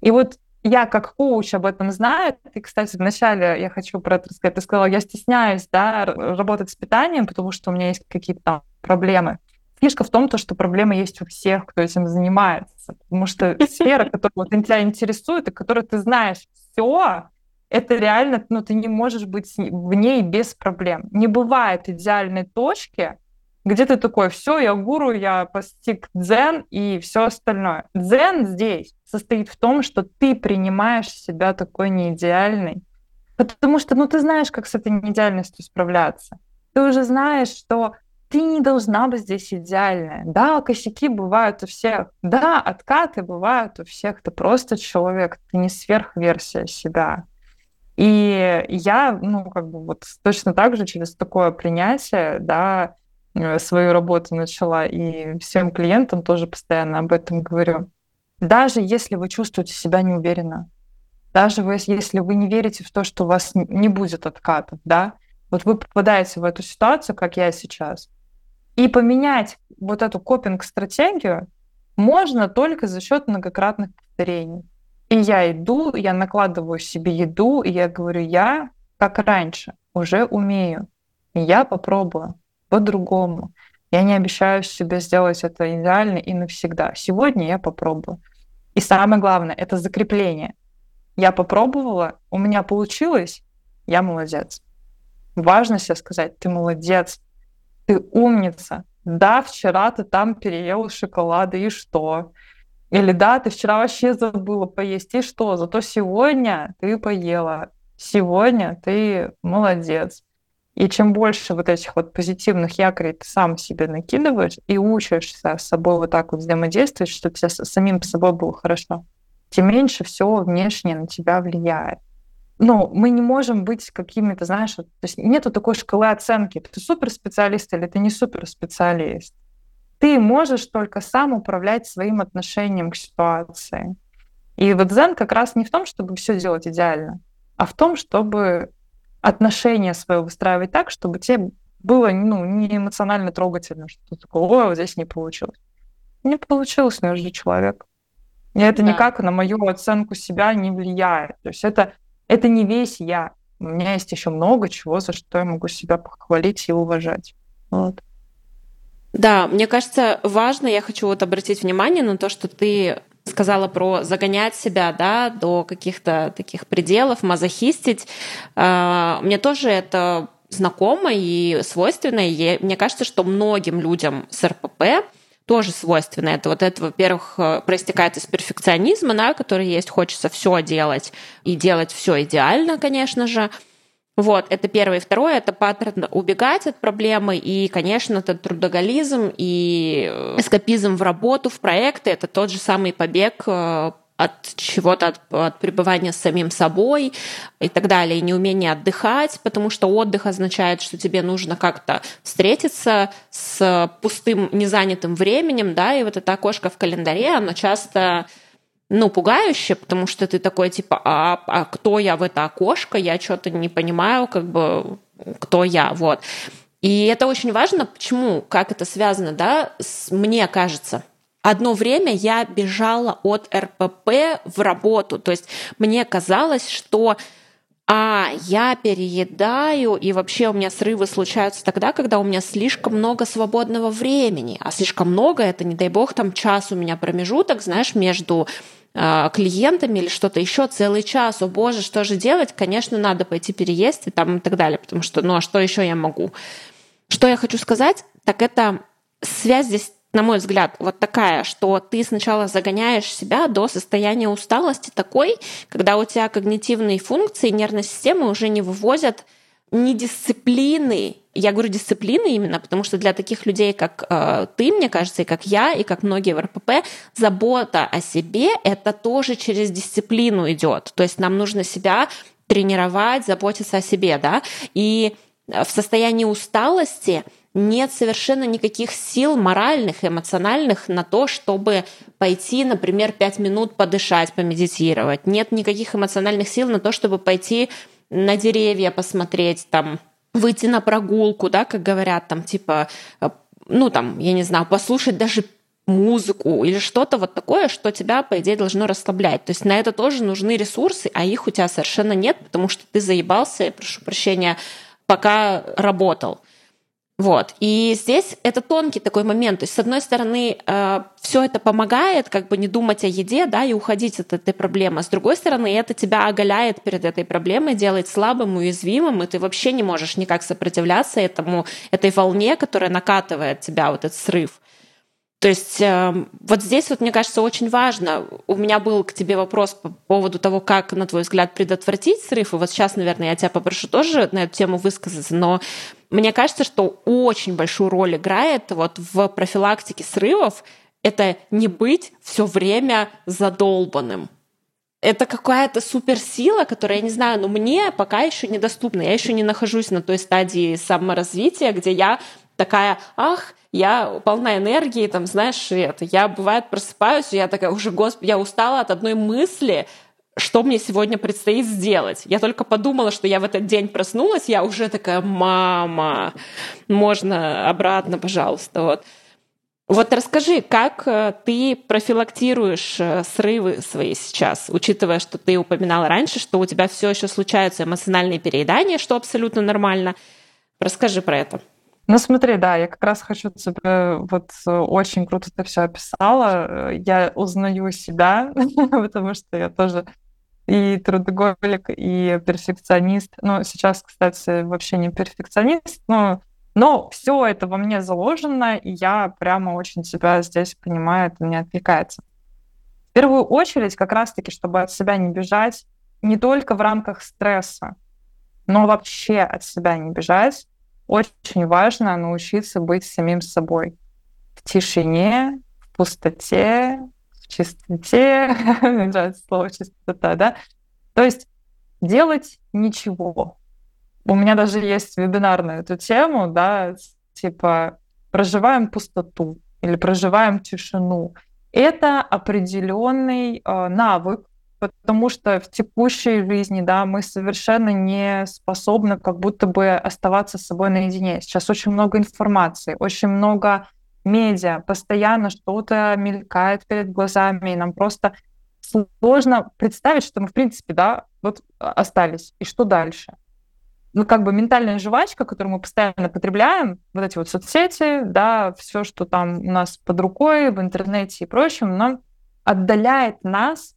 И вот я как коуч об этом знаю. И, кстати, вначале я хочу про это рассказать. Ты сказала, я стесняюсь да, работать с питанием, потому что у меня есть какие-то там проблемы. Фишка в том, то, что проблемы есть у всех, кто этим занимается. Потому что сфера, которая вот тебя интересует, и которую ты знаешь все, это реально, ну, ты не можешь быть в ней без проблем. Не бывает идеальной точки, где ты такой, все, я гуру, я постиг дзен и все остальное. Дзен здесь состоит в том, что ты принимаешь себя такой неидеальный, потому что, ну, ты знаешь, как с этой неидеальностью справляться. Ты уже знаешь, что ты не должна быть здесь идеальная. Да, косяки бывают у всех. Да, откаты бывают у всех. Ты просто человек, ты не сверхверсия себя. И я, ну, как бы вот точно так же через такое принятие, да, э, свою работу начала, и всем клиентам тоже постоянно об этом говорю. Даже если вы чувствуете себя неуверенно, даже вы, если вы не верите в то, что у вас не будет откатов, да, вот вы попадаете в эту ситуацию, как я сейчас, и поменять вот эту копинг-стратегию можно только за счет многократных повторений. И я иду, я накладываю себе еду, и я говорю, я, как раньше, уже умею. И я попробую по-другому. Я не обещаю себе сделать это идеально и навсегда. Сегодня я попробую. И самое главное, это закрепление. Я попробовала, у меня получилось, я молодец. Важно себе сказать, ты молодец, ты умница. Да, вчера ты там переел шоколады, и что? Или да, ты вчера вообще забыла поесть, и что? Зато сегодня ты поела. Сегодня ты молодец. И чем больше вот этих вот позитивных якорей ты сам себе накидываешь и учишься с собой вот так вот взаимодействовать, чтобы тебе самим с собой было хорошо, тем меньше все внешне на тебя влияет. Ну, мы не можем быть какими-то, знаешь, то есть нету такой шкалы оценки, ты суперспециалист или ты не суперспециалист. Ты можешь только сам управлять своим отношением к ситуации. И вот дзен как раз не в том, чтобы все делать идеально, а в том, чтобы отношение свое выстраивать так, чтобы тебе было ну, не эмоционально трогательно, что ты такой, ой, вот здесь не получилось. Не получилось, но я же человек. И это да. никак на мою оценку себя не влияет. То есть это, это не весь я. У меня есть еще много чего, за что я могу себя похвалить и уважать. Вот. Да, мне кажется, важно, я хочу вот обратить внимание на то, что ты сказала про загонять себя да, до каких-то таких пределов, мазохистить. А, мне тоже это знакомо и свойственно. И мне кажется, что многим людям с РПП тоже свойственно. Это вот это, во-первых, э, проистекает из перфекционизма, да, который есть, хочется все делать и делать все идеально, конечно же. Вот, это первое. И второе, это паттерн убегать от проблемы. И, конечно, это трудоголизм и эскапизм в работу, в проекты. Это тот же самый побег э, от чего-то, от, от пребывания с самим собой и так далее, и неумение отдыхать, потому что отдых означает, что тебе нужно как-то встретиться с пустым, незанятым временем, да, и вот это окошко в календаре, оно часто ну, пугающе, потому что ты такой, типа, а, а кто я в это окошко? Я что-то не понимаю, как бы, кто я, вот. И это очень важно. Почему? Как это связано, да? С, мне кажется, Одно время я бежала от РПП в работу. То есть мне казалось, что а я переедаю, и вообще у меня срывы случаются тогда, когда у меня слишком много свободного времени. А слишком много это, не дай бог, там час у меня промежуток, знаешь, между а, клиентами или что-то еще целый час. О боже, что же делать? Конечно, надо пойти переесть и там и так далее, потому что, ну а что еще я могу? Что я хочу сказать, так это связь здесь на мой взгляд, вот такая, что ты сначала загоняешь себя до состояния усталости такой, когда у тебя когнитивные функции нервной системы уже не вывозят ни дисциплины, я говорю дисциплины именно, потому что для таких людей, как э, ты, мне кажется, и как я, и как многие в РПП, забота о себе это тоже через дисциплину идет. То есть нам нужно себя тренировать, заботиться о себе, да. И в состоянии усталости нет совершенно никаких сил моральных, эмоциональных на то, чтобы пойти, например, пять минут подышать, помедитировать. Нет никаких эмоциональных сил на то, чтобы пойти на деревья посмотреть, там, выйти на прогулку, да, как говорят, там, типа, э, ну, там, я не знаю, послушать даже музыку или что-то вот такое, что тебя, по идее, должно расслаблять. То есть на это тоже нужны ресурсы, а их у тебя совершенно нет, потому что ты заебался, прошу прощения, пока работал. Вот. И здесь это тонкий такой момент. То есть, с одной стороны, э, все это помогает как бы не думать о еде, да, и уходить от этой проблемы. С другой стороны, это тебя оголяет перед этой проблемой, делает слабым, уязвимым, и ты вообще не можешь никак сопротивляться этому, этой волне, которая накатывает тебя, вот этот срыв. То есть э, вот здесь вот, мне кажется, очень важно. У меня был к тебе вопрос по поводу того, как, на твой взгляд, предотвратить срыв. И вот сейчас, наверное, я тебя попрошу тоже на эту тему высказаться. Но мне кажется, что очень большую роль играет вот в профилактике срывов это не быть все время задолбанным. Это какая-то суперсила, которая, я не знаю, но мне пока еще недоступна. Я еще не нахожусь на той стадии саморазвития, где я такая, ах, я полна энергии, там, знаешь, это, я, бывает, просыпаюсь, я такая, уже, господи, я устала от одной мысли, что мне сегодня предстоит сделать. Я только подумала, что я в этот день проснулась, я уже такая, мама, можно обратно, пожалуйста, вот. Вот расскажи, как э, ты профилактируешь э, срывы свои сейчас, учитывая, что ты упоминала раньше, что у тебя все еще случаются эмоциональные переедания, что абсолютно нормально. Расскажи про это. Ну смотри, да, я как раз хочу тебе, вот очень круто ты все описала. Я узнаю себя, потому что я тоже и трудоголик, и перфекционист. Ну, сейчас, кстати, вообще не перфекционист, но, но все это во мне заложено, и я прямо очень себя здесь понимаю, это мне отвлекается. В первую очередь, как раз-таки, чтобы от себя не бежать, не только в рамках стресса, но вообще от себя не бежать, очень важно научиться быть самим собой в тишине, в пустоте, в чистоте. Мне нравится слово чистота, да? То есть делать ничего. У меня даже есть вебинар на эту тему, да, типа проживаем пустоту или проживаем тишину. Это определенный э, навык, потому что в текущей жизни, да, мы совершенно не способны как будто бы оставаться с собой наедине. Сейчас очень много информации, очень много медиа, постоянно что-то мелькает перед глазами, и нам просто сложно представить, что мы, в принципе, да, вот остались, и что дальше. Ну, как бы ментальная жвачка, которую мы постоянно потребляем, вот эти вот соцсети, да, все, что там у нас под рукой, в интернете и прочем, нам отдаляет нас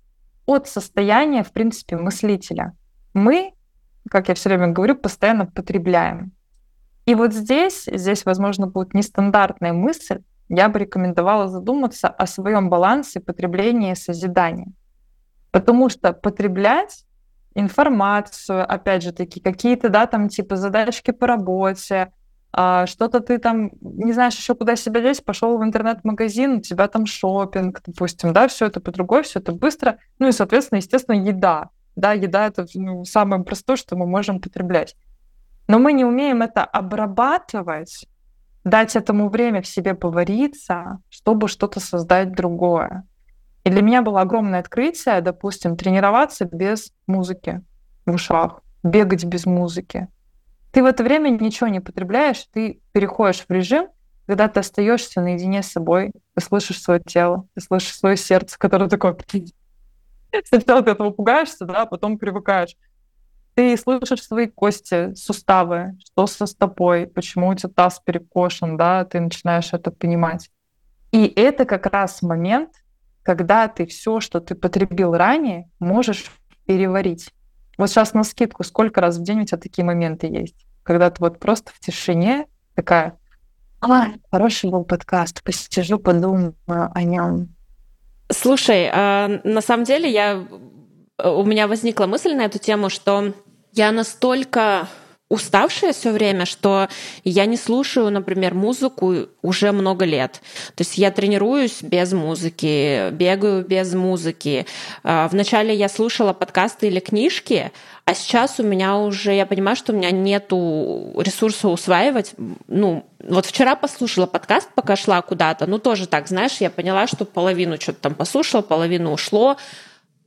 от состояния, в принципе, мыслителя. Мы, как я все время говорю, постоянно потребляем. И вот здесь, здесь, возможно, будет нестандартная мысль, я бы рекомендовала задуматься о своем балансе потребления и созидания. Потому что потреблять информацию, опять же таки, какие-то, да, там, типа, задачки по работе, а, что-то ты там не знаешь еще куда себя деть, пошел в интернет-магазин, у тебя там шопинг, допустим, да, все это по другой, все это быстро, ну и, соответственно, естественно, еда, да, еда это ну, самое простое, что мы можем потреблять. Но мы не умеем это обрабатывать, дать этому время в себе повариться, чтобы что-то создать другое. И для меня было огромное открытие, допустим, тренироваться без музыки в ушах, бегать без музыки, ты в это время ничего не потребляешь, ты переходишь в режим, когда ты остаешься наедине с собой, ты слышишь свое тело, ты слышишь свое сердце, которое такое... Сначала ты этого пугаешься, да, а потом привыкаешь. Ты слышишь свои кости, суставы, что со стопой, почему у тебя таз перекошен, да, ты начинаешь это понимать. И это как раз момент, когда ты все, что ты потребил ранее, можешь переварить. Вот сейчас на скидку, сколько раз в день у тебя такие моменты есть? Когда ты вот просто в тишине такая, а, хороший был подкаст, посижу, подумаю о нем. Слушай, а, на самом деле я у меня возникла мысль на эту тему, что я настолько уставшая все время, что я не слушаю, например, музыку уже много лет. То есть я тренируюсь без музыки, бегаю без музыки. А, вначале я слушала подкасты или книжки, а сейчас у меня уже, я понимаю, что у меня нету ресурса усваивать. Ну, вот вчера послушала подкаст, пока шла куда-то, ну тоже так, знаешь, я поняла, что половину что-то там послушала, половину ушло,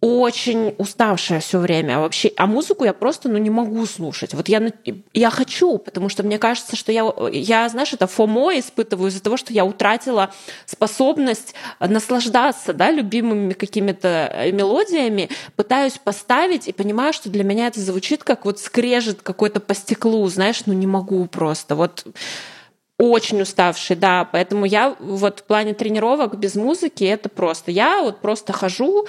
очень уставшая все время. Вообще, а музыку я просто ну, не могу слушать. Вот я, я хочу, потому что мне кажется, что я, я, знаешь, это фомо испытываю из-за того, что я утратила способность наслаждаться да, любимыми какими-то э, мелодиями, пытаюсь поставить и понимаю, что для меня это звучит как вот скрежет какой-то по стеклу, знаешь, ну не могу просто. Вот очень уставший, да, поэтому я вот в плане тренировок без музыки это просто. Я вот просто хожу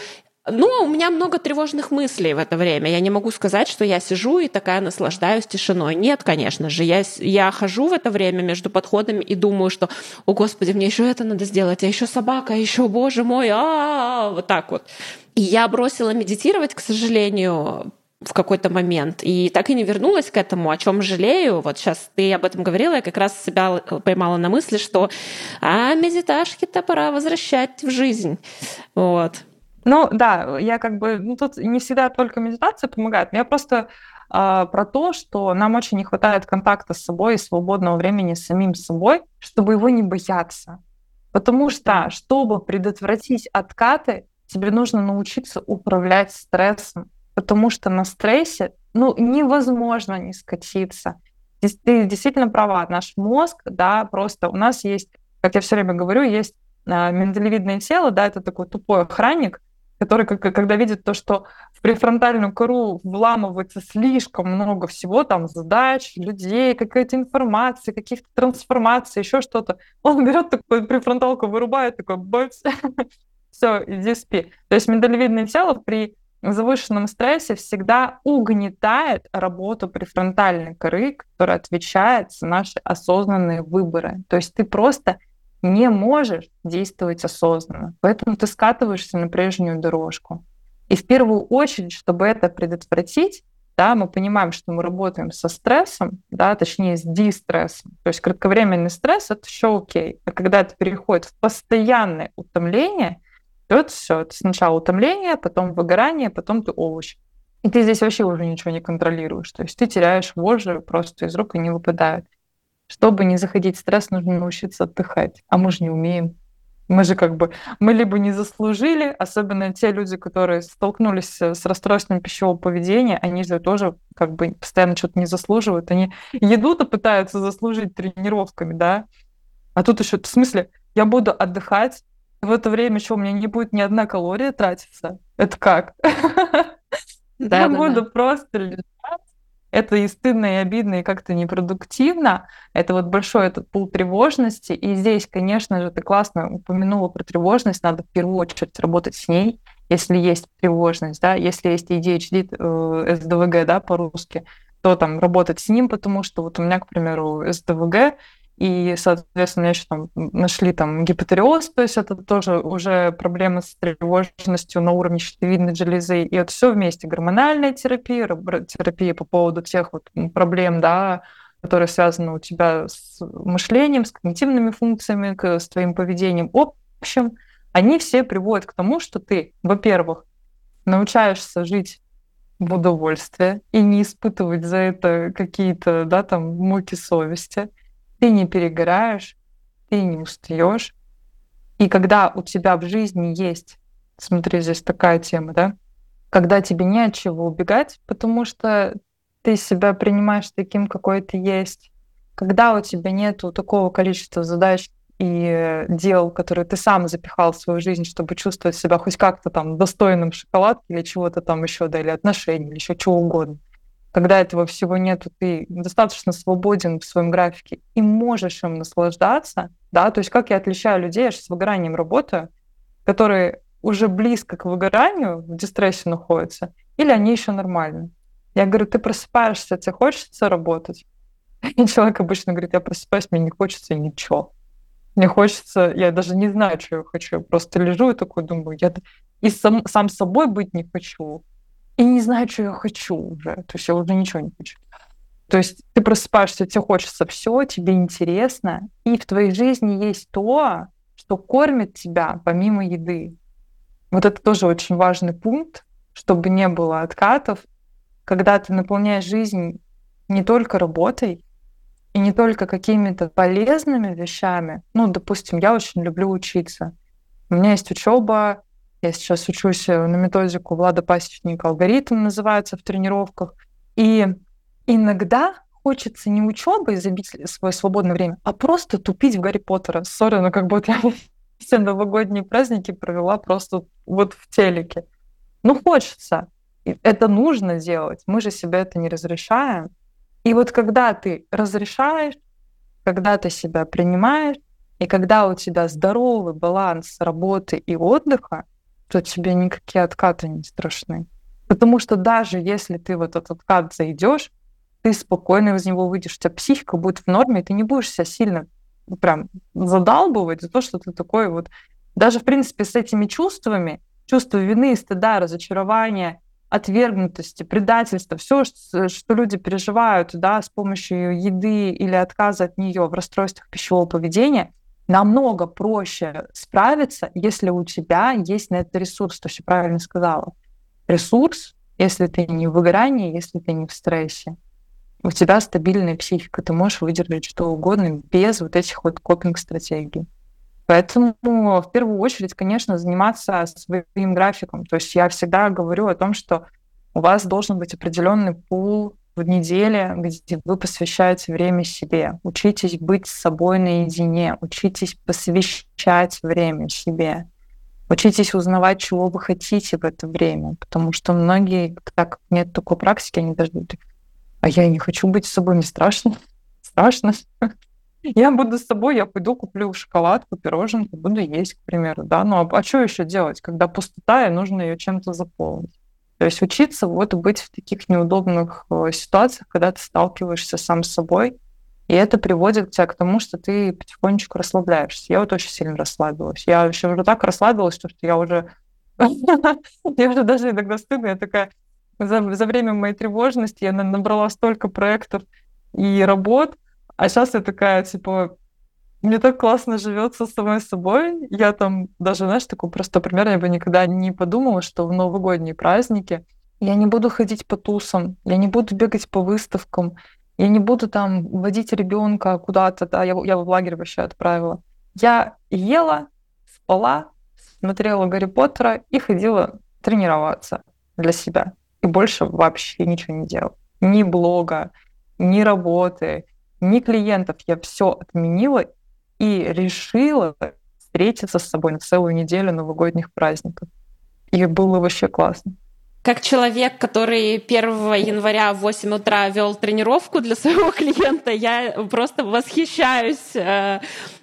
ну, у меня много тревожных мыслей в это время. Я не могу сказать, что я сижу и такая наслаждаюсь тишиной. Нет, конечно же. Я, я хожу в это время между подходами и думаю, что, о господи, мне еще это надо сделать, а еще собака, а еще, боже мой, -а вот так вот. И я бросила медитировать, к сожалению, в какой-то момент. И так и не вернулась к этому, о чем жалею. Вот сейчас ты об этом говорила, я как раз себя поймала на мысли, что а медиташки-то пора возвращать в жизнь. Вот. Ну да, я как бы, ну тут не всегда только медитация помогает, я просто э, про то, что нам очень не хватает контакта с собой и свободного времени с самим собой, чтобы его не бояться. Потому что, чтобы предотвратить откаты, тебе нужно научиться управлять стрессом, потому что на стрессе ну, невозможно не скатиться. Ты действительно права, наш мозг, да, просто у нас есть, как я все время говорю, есть а, миндалевидное тело, да, это такой тупой охранник, который, когда видит то, что в префронтальную кору вламывается слишком много всего, там, задач, людей, какая-то информация, каких-то трансформаций, еще что-то, он берет такую префронталку, вырубает, такой, бац, все, иди спи. То есть миндалевидное тело при завышенном стрессе всегда угнетает работу префронтальной коры, которая отвечает за наши осознанные выборы. То есть ты просто не можешь действовать осознанно. Поэтому ты скатываешься на прежнюю дорожку. И в первую очередь, чтобы это предотвратить, да, мы понимаем, что мы работаем со стрессом, да, точнее с дистрессом. То есть кратковременный стресс это еще окей. А когда это переходит в постоянное утомление, то это все. Это сначала утомление, потом выгорание, потом ты овощ. И ты здесь вообще уже ничего не контролируешь. То есть ты теряешь вожжи просто из рук и не выпадают. Чтобы не заходить в стресс, нужно научиться отдыхать. А мы же не умеем. Мы же как бы, мы либо не заслужили, особенно те люди, которые столкнулись с расстройством пищевого поведения, они же тоже как бы постоянно что-то не заслуживают. Они еду-то пытаются заслужить тренировками, да? А тут еще, в смысле, я буду отдыхать, в это время что, у меня не будет ни одна калория тратиться? Это как? Я буду просто лежать это и стыдно, и обидно, и как-то непродуктивно. Это вот большой этот пул тревожности. И здесь, конечно же, ты классно упомянула про тревожность. Надо в первую очередь работать с ней, если есть тревожность, да, если есть ADHD, э, СДВГ, да, по-русски, то там работать с ним, потому что вот у меня, к примеру, СДВГ, и, соответственно, еще там нашли там гипотериоз, то есть это тоже уже проблемы с тревожностью на уровне щитовидной железы. И вот все вместе. Гормональная терапия, терапия по поводу тех вот проблем, да, которые связаны у тебя с мышлением, с когнитивными функциями, с твоим поведением. Общем, они все приводят к тому, что ты, во-первых, научаешься жить в удовольствие и не испытывать за это какие-то, да, там, муки совести – ты не перегораешь, ты не устаешь. И когда у тебя в жизни есть, смотри, здесь такая тема, да, когда тебе не от чего убегать, потому что ты себя принимаешь таким, какой ты есть, когда у тебя нету такого количества задач и дел, которые ты сам запихал в свою жизнь, чтобы чувствовать себя хоть как-то там достойным шоколадки или чего-то там еще, да, или отношений, или еще чего угодно когда этого всего нет, ты достаточно свободен в своем графике и можешь им наслаждаться, да, то есть как я отличаю людей, я же с выгоранием работаю, которые уже близко к выгоранию в дистрессе находятся, или они еще нормальны. Я говорю, ты просыпаешься, тебе хочется работать? И человек обычно говорит, я просыпаюсь, мне не хочется ничего. Мне хочется, я даже не знаю, что я хочу, я просто лежу и такой думаю, я и сам, сам собой быть не хочу и не знаю, что я хочу уже. То есть я уже ничего не хочу. То есть ты просыпаешься, тебе хочется все, тебе интересно, и в твоей жизни есть то, что кормит тебя помимо еды. Вот это тоже очень важный пункт, чтобы не было откатов, когда ты наполняешь жизнь не только работой и не только какими-то полезными вещами. Ну, допустим, я очень люблю учиться. У меня есть учеба, Я сейчас учусь на методику Влада Пасечника, алгоритм называется в тренировках. И иногда хочется не учебой забить свое свободное время, а просто тупить в Гарри Поттера. Сори, но как будто я все новогодние праздники провела просто вот в телеке. Ну, хочется. И это нужно делать. Мы же себе это не разрешаем. И вот когда ты разрешаешь, когда ты себя принимаешь, и когда у тебя здоровый баланс работы и отдыха, то тебе никакие откаты не страшны. Потому что даже если ты в этот откат зайдешь, ты спокойно из него выйдешь, у тебя психика будет в норме, и ты не будешь себя сильно прям задалбывать за то, что ты такой вот... Даже, в принципе, с этими чувствами, чувство вины, стыда, разочарования, отвергнутости, предательства, все, что, люди переживают да, с помощью еды или отказа от нее в расстройствах пищевого поведения, намного проще справиться, если у тебя есть на это ресурс, то, что правильно сказала. Ресурс, если ты не в выгорании, если ты не в стрессе у тебя стабильная психика, ты можешь выдержать что угодно без вот этих вот копинг-стратегий. Поэтому в первую очередь, конечно, заниматься своим графиком. То есть я всегда говорю о том, что у вас должен быть определенный пул в неделе, где вы посвящаете время себе. Учитесь быть с собой наедине, учитесь посвящать время себе. Учитесь узнавать, чего вы хотите в это время, потому что многие, так нет такой практики, они даже а я не хочу быть с собой, не страшно. Страшно. Я буду с собой, я пойду куплю шоколадку, пироженку, буду есть, к примеру, да. Ну а, а что еще делать, когда пустота, и нужно ее чем-то заполнить? То есть учиться вот быть в таких неудобных э, ситуациях, когда ты сталкиваешься сам с собой, и это приводит тебя к тому, что ты потихонечку расслабляешься. Я вот очень сильно расслабилась. Я вообще уже так расслабилась, что я уже... я уже даже иногда стыдно, я такая, за, за время моей тревожности я набрала столько проектов и работ, а сейчас я такая, типа, мне так классно живется с самой собой. Я там даже, знаешь, такой простой пример, я бы никогда не подумала, что в новогодние праздники я не буду ходить по тусам, я не буду бегать по выставкам, я не буду там водить ребенка куда-то, да, я, я в лагерь вообще отправила. Я ела, спала, смотрела Гарри Поттера и ходила тренироваться для себя и больше вообще ничего не делал. Ни блога, ни работы, ни клиентов. Я все отменила и решила встретиться с собой на целую неделю новогодних праздников. И было вообще классно. Как человек, который 1 января в 8 утра вел тренировку для своего клиента, я просто восхищаюсь э,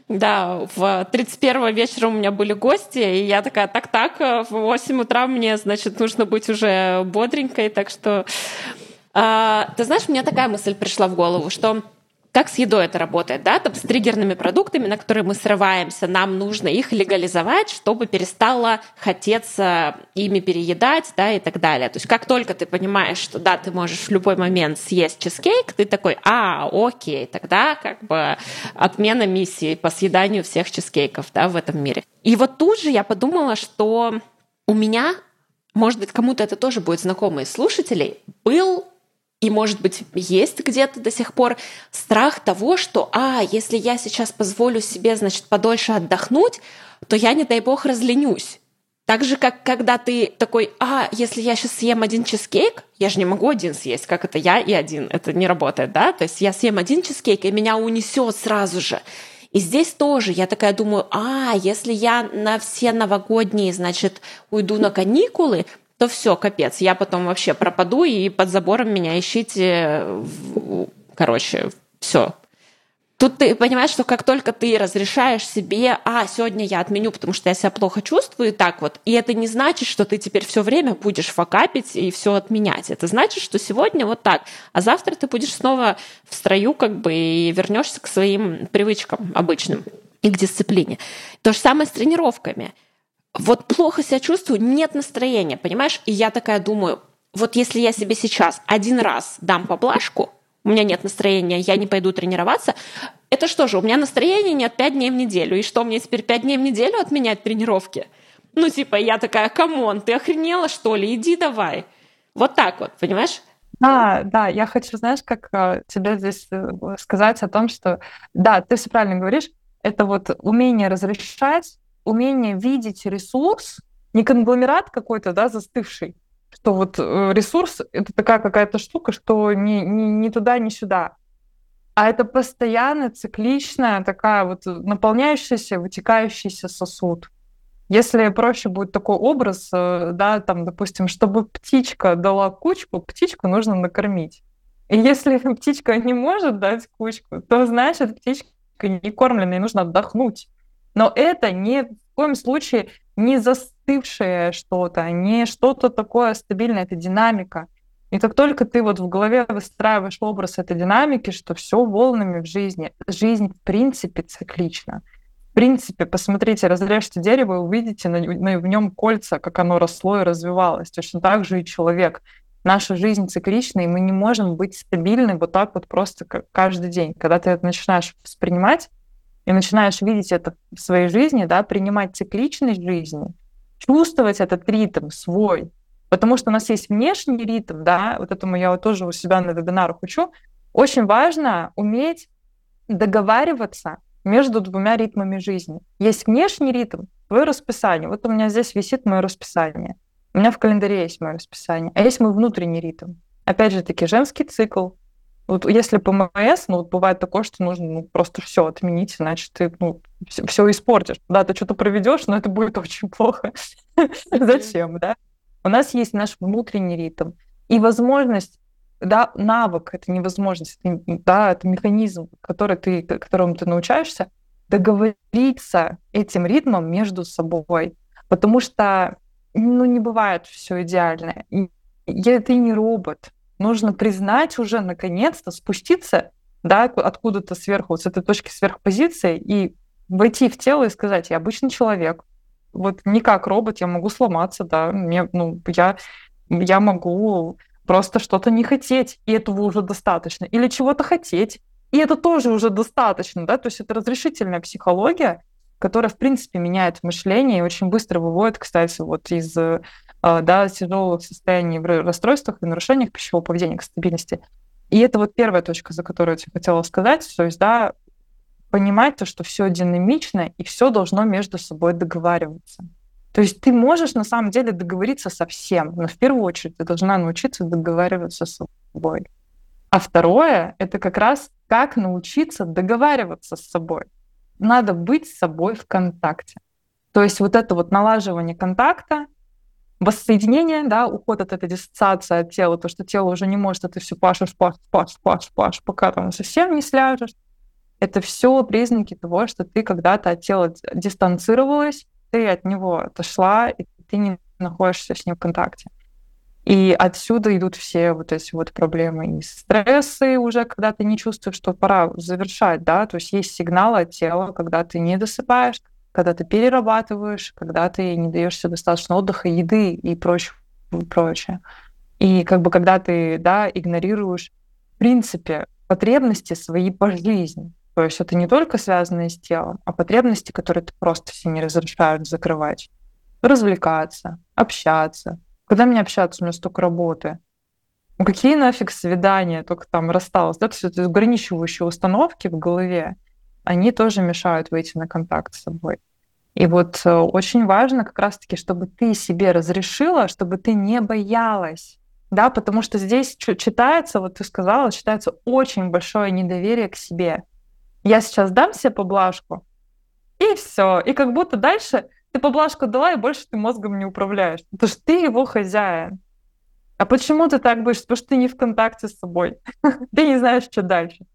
да, в 31 вечера у меня были гости, и я такая, так-так, в 8 утра мне, значит, нужно быть уже бодренькой, так что... А, ты знаешь, мне такая мысль пришла в голову, что как с едой это работает, да, там с триггерными продуктами, на которые мы срываемся, нам нужно их легализовать, чтобы перестало хотеться ими переедать, да, и так далее. То есть как только ты понимаешь, что да, ты можешь в любой момент съесть чизкейк, ты такой, а, окей, тогда как бы отмена миссии по съеданию всех чизкейков, да, в этом мире. И вот тут же я подумала, что у меня может быть, кому-то это тоже будет знакомо из слушателей, был и, может быть, есть где-то до сих пор страх того, что, а, если я сейчас позволю себе, значит, подольше отдохнуть, то я, не дай бог, разленюсь. Так же, как когда ты такой, а, если я сейчас съем один чизкейк, я же не могу один съесть, как это я и один, это не работает, да? То есть я съем один чизкейк, и меня унесет сразу же. И здесь тоже я такая думаю, а, если я на все новогодние, значит, уйду на каникулы, то все, капец, я потом вообще пропаду, и под забором меня ищите. Короче, все. Тут ты понимаешь, что как только ты разрешаешь себе, а, сегодня я отменю, потому что я себя плохо чувствую, и так вот, и это не значит, что ты теперь все время будешь факапить и все отменять. Это значит, что сегодня вот так, а завтра ты будешь снова в строю, как бы, и вернешься к своим привычкам обычным и к дисциплине. То же самое с тренировками вот плохо себя чувствую, нет настроения, понимаешь? И я такая думаю, вот если я себе сейчас один раз дам поблажку, у меня нет настроения, я не пойду тренироваться, это что же, у меня настроения нет пять дней в неделю, и что, мне теперь пять дней в неделю отменять тренировки? Ну, типа, я такая, come on, ты охренела, что ли? Иди давай. Вот так вот, понимаешь? Да, да, я хочу, знаешь, как э, тебе здесь э, сказать о том, что, да, ты все правильно говоришь, это вот умение разрешать умение видеть ресурс не конгломерат какой-то, да, застывший, что вот э, ресурс — это такая какая-то штука, что ни, ни, ни туда, ни сюда. А это постоянно цикличная такая вот наполняющаяся, вытекающийся сосуд. Если проще будет такой образ, э, да, там, допустим, чтобы птичка дала кучку, птичку нужно накормить. И если птичка не может дать кучку, то значит птичка не кормленная, и нужно отдохнуть. Но это ни в коем случае не застывшее что-то, не что-то такое стабильное, это динамика. И как только ты вот в голове выстраиваешь образ этой динамики, что все волнами в жизни, жизнь в принципе циклична. В принципе, посмотрите, разрежьте дерево и увидите на, на, в нем кольца, как оно росло и развивалось. Точно так же и человек. Наша жизнь циклична, и мы не можем быть стабильны вот так вот просто каждый день. Когда ты это начинаешь воспринимать, и начинаешь видеть это в своей жизни, да, принимать цикличность жизни, чувствовать этот ритм свой, потому что у нас есть внешний ритм, да, вот этому я вот тоже у себя на вебинарах учу, очень важно уметь договариваться между двумя ритмами жизни. Есть внешний ритм, твое расписание. Вот у меня здесь висит мое расписание. У меня в календаре есть мое расписание. А есть мой внутренний ритм. Опять же таки, женский цикл, вот если ПМС, ну, вот бывает такое, что нужно ну, просто все отменить, иначе ты ну, все, все испортишь. Да, ты что-то проведешь, но это будет очень плохо. Зачем, да? У нас есть наш внутренний ритм. И возможность, да, навык, это не возможность, да, это механизм, который ты, которому ты научаешься, договориться этим ритмом между собой. Потому что, ну, не бывает все идеально. И ты не робот, нужно признать уже наконец-то, спуститься да, откуда-то сверху, вот с этой точки сверхпозиции и войти в тело и сказать, я обычный человек, вот не как робот, я могу сломаться, да, мне, ну, я, я могу просто что-то не хотеть, и этого уже достаточно, или чего-то хотеть, и это тоже уже достаточно, да, то есть это разрешительная психология, которая, в принципе, меняет мышление и очень быстро выводит, кстати, вот из а, да, тяжелых состояний в расстройствах и нарушениях пищевого поведения к стабильности. И это вот первая точка, за которую я хотела сказать, то есть, да, понимать то, что все динамично и все должно между собой договариваться. То есть ты можешь на самом деле договориться со всем, но в первую очередь ты должна научиться договариваться с собой. А второе — это как раз как научиться договариваться с собой. Надо быть с собой в контакте. То есть вот это вот налаживание контакта, воссоединение, да, уход от этой диссоциации от тела, то, что тело уже не может, а ты все пашешь, паш, паш, паш, паш, пока там совсем не сляжешь. Это все признаки того, что ты когда-то от тела дистанцировалась, ты от него отошла, и ты не находишься с ним в контакте. И отсюда идут все вот эти вот проблемы и стрессы уже, когда ты не чувствуешь, что пора завершать, да, то есть есть сигналы от тела, когда ты не досыпаешь, когда ты перерабатываешь, когда ты не даешь себе достаточно отдыха, еды и прочее, прочее. И как бы когда ты, да, игнорируешь, в принципе, потребности свои по жизни. То есть это не только связанные с телом, а потребности, которые ты просто себе не разрешают закрывать. Развлекаться, общаться. Когда мне общаться, у меня столько работы. Ну какие нафиг свидания, только там рассталась. Да? То есть это ограничивающие установки в голове, они тоже мешают выйти на контакт с собой. И вот э, очень важно как раз-таки, чтобы ты себе разрешила, чтобы ты не боялась. Да, потому что здесь читается, вот ты сказала, читается очень большое недоверие к себе. Я сейчас дам себе поблажку, и все. И как будто дальше ты поблажку дала, и больше ты мозгом не управляешь. Потому что ты его хозяин. А почему ты так будешь? Потому что ты не в контакте с собой. ты не знаешь, что дальше.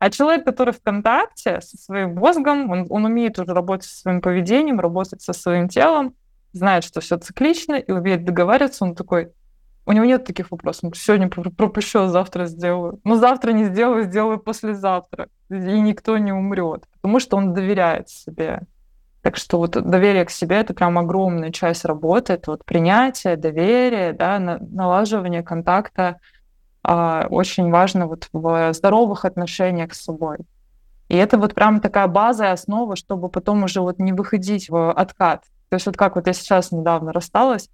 А человек, который в контакте со своим мозгом, он, он умеет уже работать со своим поведением, работать со своим телом, знает, что все циклично и умеет договариваться, он такой, у него нет таких вопросов. Сегодня пропущу, а завтра сделаю. Ну, завтра не сделаю, сделаю послезавтра. И никто не умрет, потому что он доверяет себе. Так что вот доверие к себе — это прям огромная часть работы. Это вот принятие, доверие, да, налаживание контакта очень важно вот в здоровых отношениях с собой. И это вот прям такая база и основа, чтобы потом уже вот не выходить в откат. То есть вот как вот я сейчас недавно рассталась,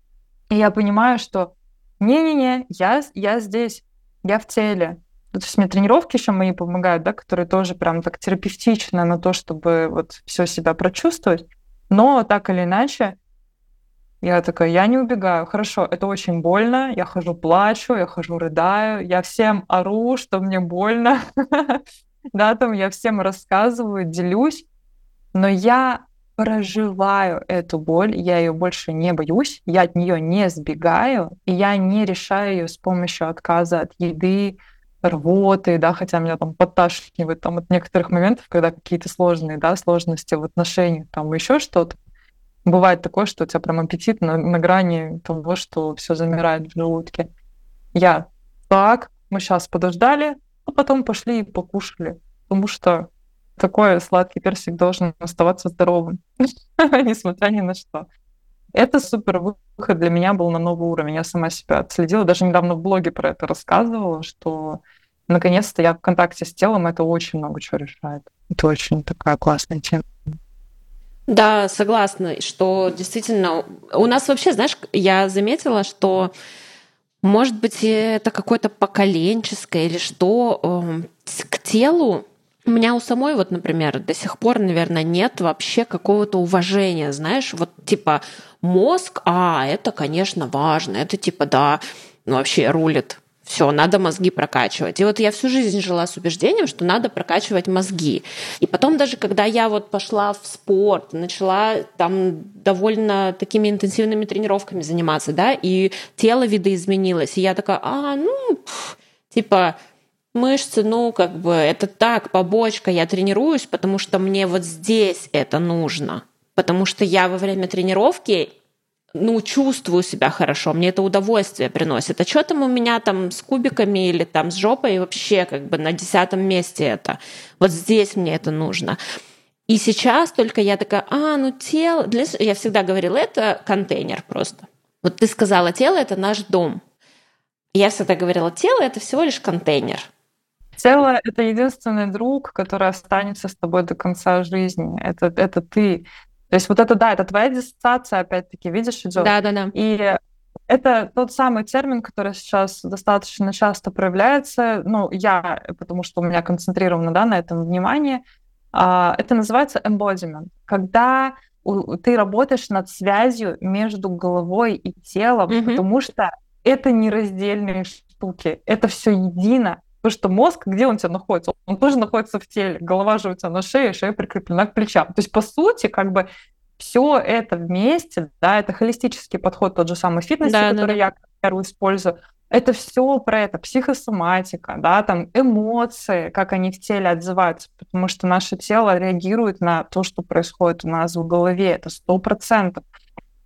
и я понимаю, что не-не-не, я, я здесь, я в теле. То есть мне тренировки еще мои помогают, да, которые тоже прям так терапевтично на то, чтобы вот все себя прочувствовать. Но так или иначе, Я такая, я не убегаю. Хорошо, это очень больно. Я хожу, плачу, я хожу, рыдаю. Я всем ору, что мне больно. Да, там я всем рассказываю, делюсь. Но я проживаю эту боль, я ее больше не боюсь, я от нее не сбегаю, и я не решаю ее с помощью отказа от еды, рвоты, да, хотя меня там подташнивает там от некоторых моментов, когда какие-то сложные, да, сложности в отношениях, там еще что-то. Бывает такое, что у тебя прям аппетит на, на грани того, что все замирает в желудке. Я так, мы сейчас подождали, а потом пошли и покушали, потому что такой сладкий персик должен оставаться здоровым, несмотря ни на что. Это супер выход для меня был на новый уровень. Я сама себя отследила. Даже недавно в блоге про это рассказывала, что наконец-то я в контакте с телом, это очень много чего решает. Это очень такая классная тема. Да, согласна, что действительно у нас вообще, знаешь, я заметила, что может быть это какое-то поколенческое или что эм, к телу у меня у самой вот, например, до сих пор, наверное, нет вообще какого-то уважения, знаешь, вот типа мозг, а, это, конечно, важно, это типа, да, ну, вообще рулит все, надо мозги прокачивать. И вот я всю жизнь жила с убеждением, что надо прокачивать мозги. И потом даже, когда я вот пошла в спорт, начала там довольно такими интенсивными тренировками заниматься, да, и тело видоизменилось, и я такая, а, ну, пф, типа, мышцы, ну, как бы, это так, побочка, я тренируюсь, потому что мне вот здесь это нужно. Потому что я во время тренировки ну, чувствую себя хорошо, мне это удовольствие приносит. А что там у меня там с кубиками или там с жопой вообще как бы на десятом месте это? Вот здесь мне это нужно. И сейчас только я такая, а, ну тело, для... я всегда говорила, это контейнер просто. Вот ты сказала, тело это наш дом. Я всегда говорила, тело это всего лишь контейнер. Тело — это единственный друг, который останется с тобой до конца жизни. Это, это ты. То есть вот это, да, это твоя диссоциация, опять-таки, видишь, идет. Да, да, да. И это тот самый термин, который сейчас достаточно часто проявляется. Ну, я, потому что у меня концентрировано да, на этом внимание. А, это называется embodiment. Когда ты работаешь над связью между головой и телом, mm-hmm. потому что это нераздельные штуки, это все едино. Потому что мозг, где он у тебя находится? Он тоже находится в теле. Голова же у тебя на шее, шея прикреплена к плечам. То есть, по сути, как бы все это вместе, да, это холистический подход, тот же самый фитнес, да, который да, я, к примеру, использую. Это все про это, психосоматика, да, там эмоции, как они в теле отзываются, потому что наше тело реагирует на то, что происходит у нас в голове, это сто процентов.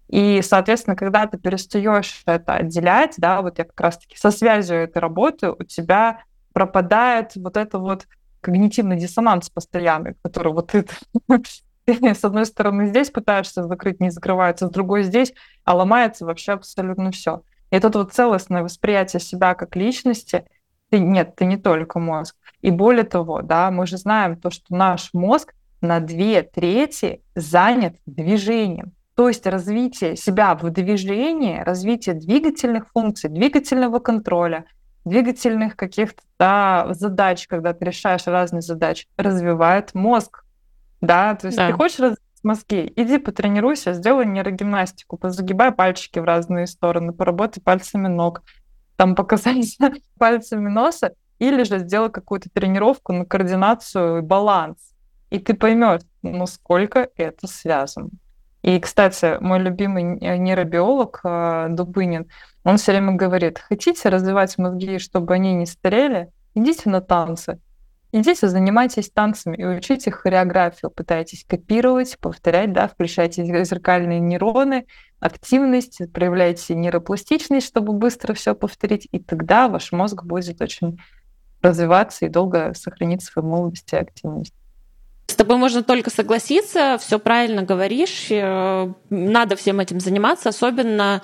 И, соответственно, когда ты перестаешь это отделять, да, вот я как раз-таки со связью этой работы, у тебя пропадает вот это вот когнитивный диссонанс постоянный, который вот ты с одной стороны здесь пытаешься закрыть, не закрывается, с другой здесь, а ломается вообще абсолютно все. И это вот целостное восприятие себя как личности, ты, нет, ты не только мозг. И более того, да, мы же знаем то, что наш мозг на две трети занят движением. То есть развитие себя в движении, развитие двигательных функций, двигательного контроля – двигательных каких-то да, задач, когда ты решаешь разные задачи, развивает мозг. Да, то есть да. ты хочешь развить мозги, иди потренируйся, сделай нейрогимнастику, позагибай пальчики в разные стороны, поработай пальцами ног, там показайся пальцами носа, или же сделай какую-то тренировку на координацию и баланс. И ты поймешь, насколько это связано. И, кстати, мой любимый нейробиолог э, Дубынин, он все время говорит, хотите развивать мозги, чтобы они не старели, идите на танцы. Идите, занимайтесь танцами и учите хореографию, пытайтесь копировать, повторять, да, включайте зеркальные нейроны, активность, проявляйте нейропластичность, чтобы быстро все повторить, и тогда ваш мозг будет очень развиваться и долго сохранить свою молодость и активность. С тобой можно только согласиться, все правильно говоришь, э, надо всем этим заниматься, особенно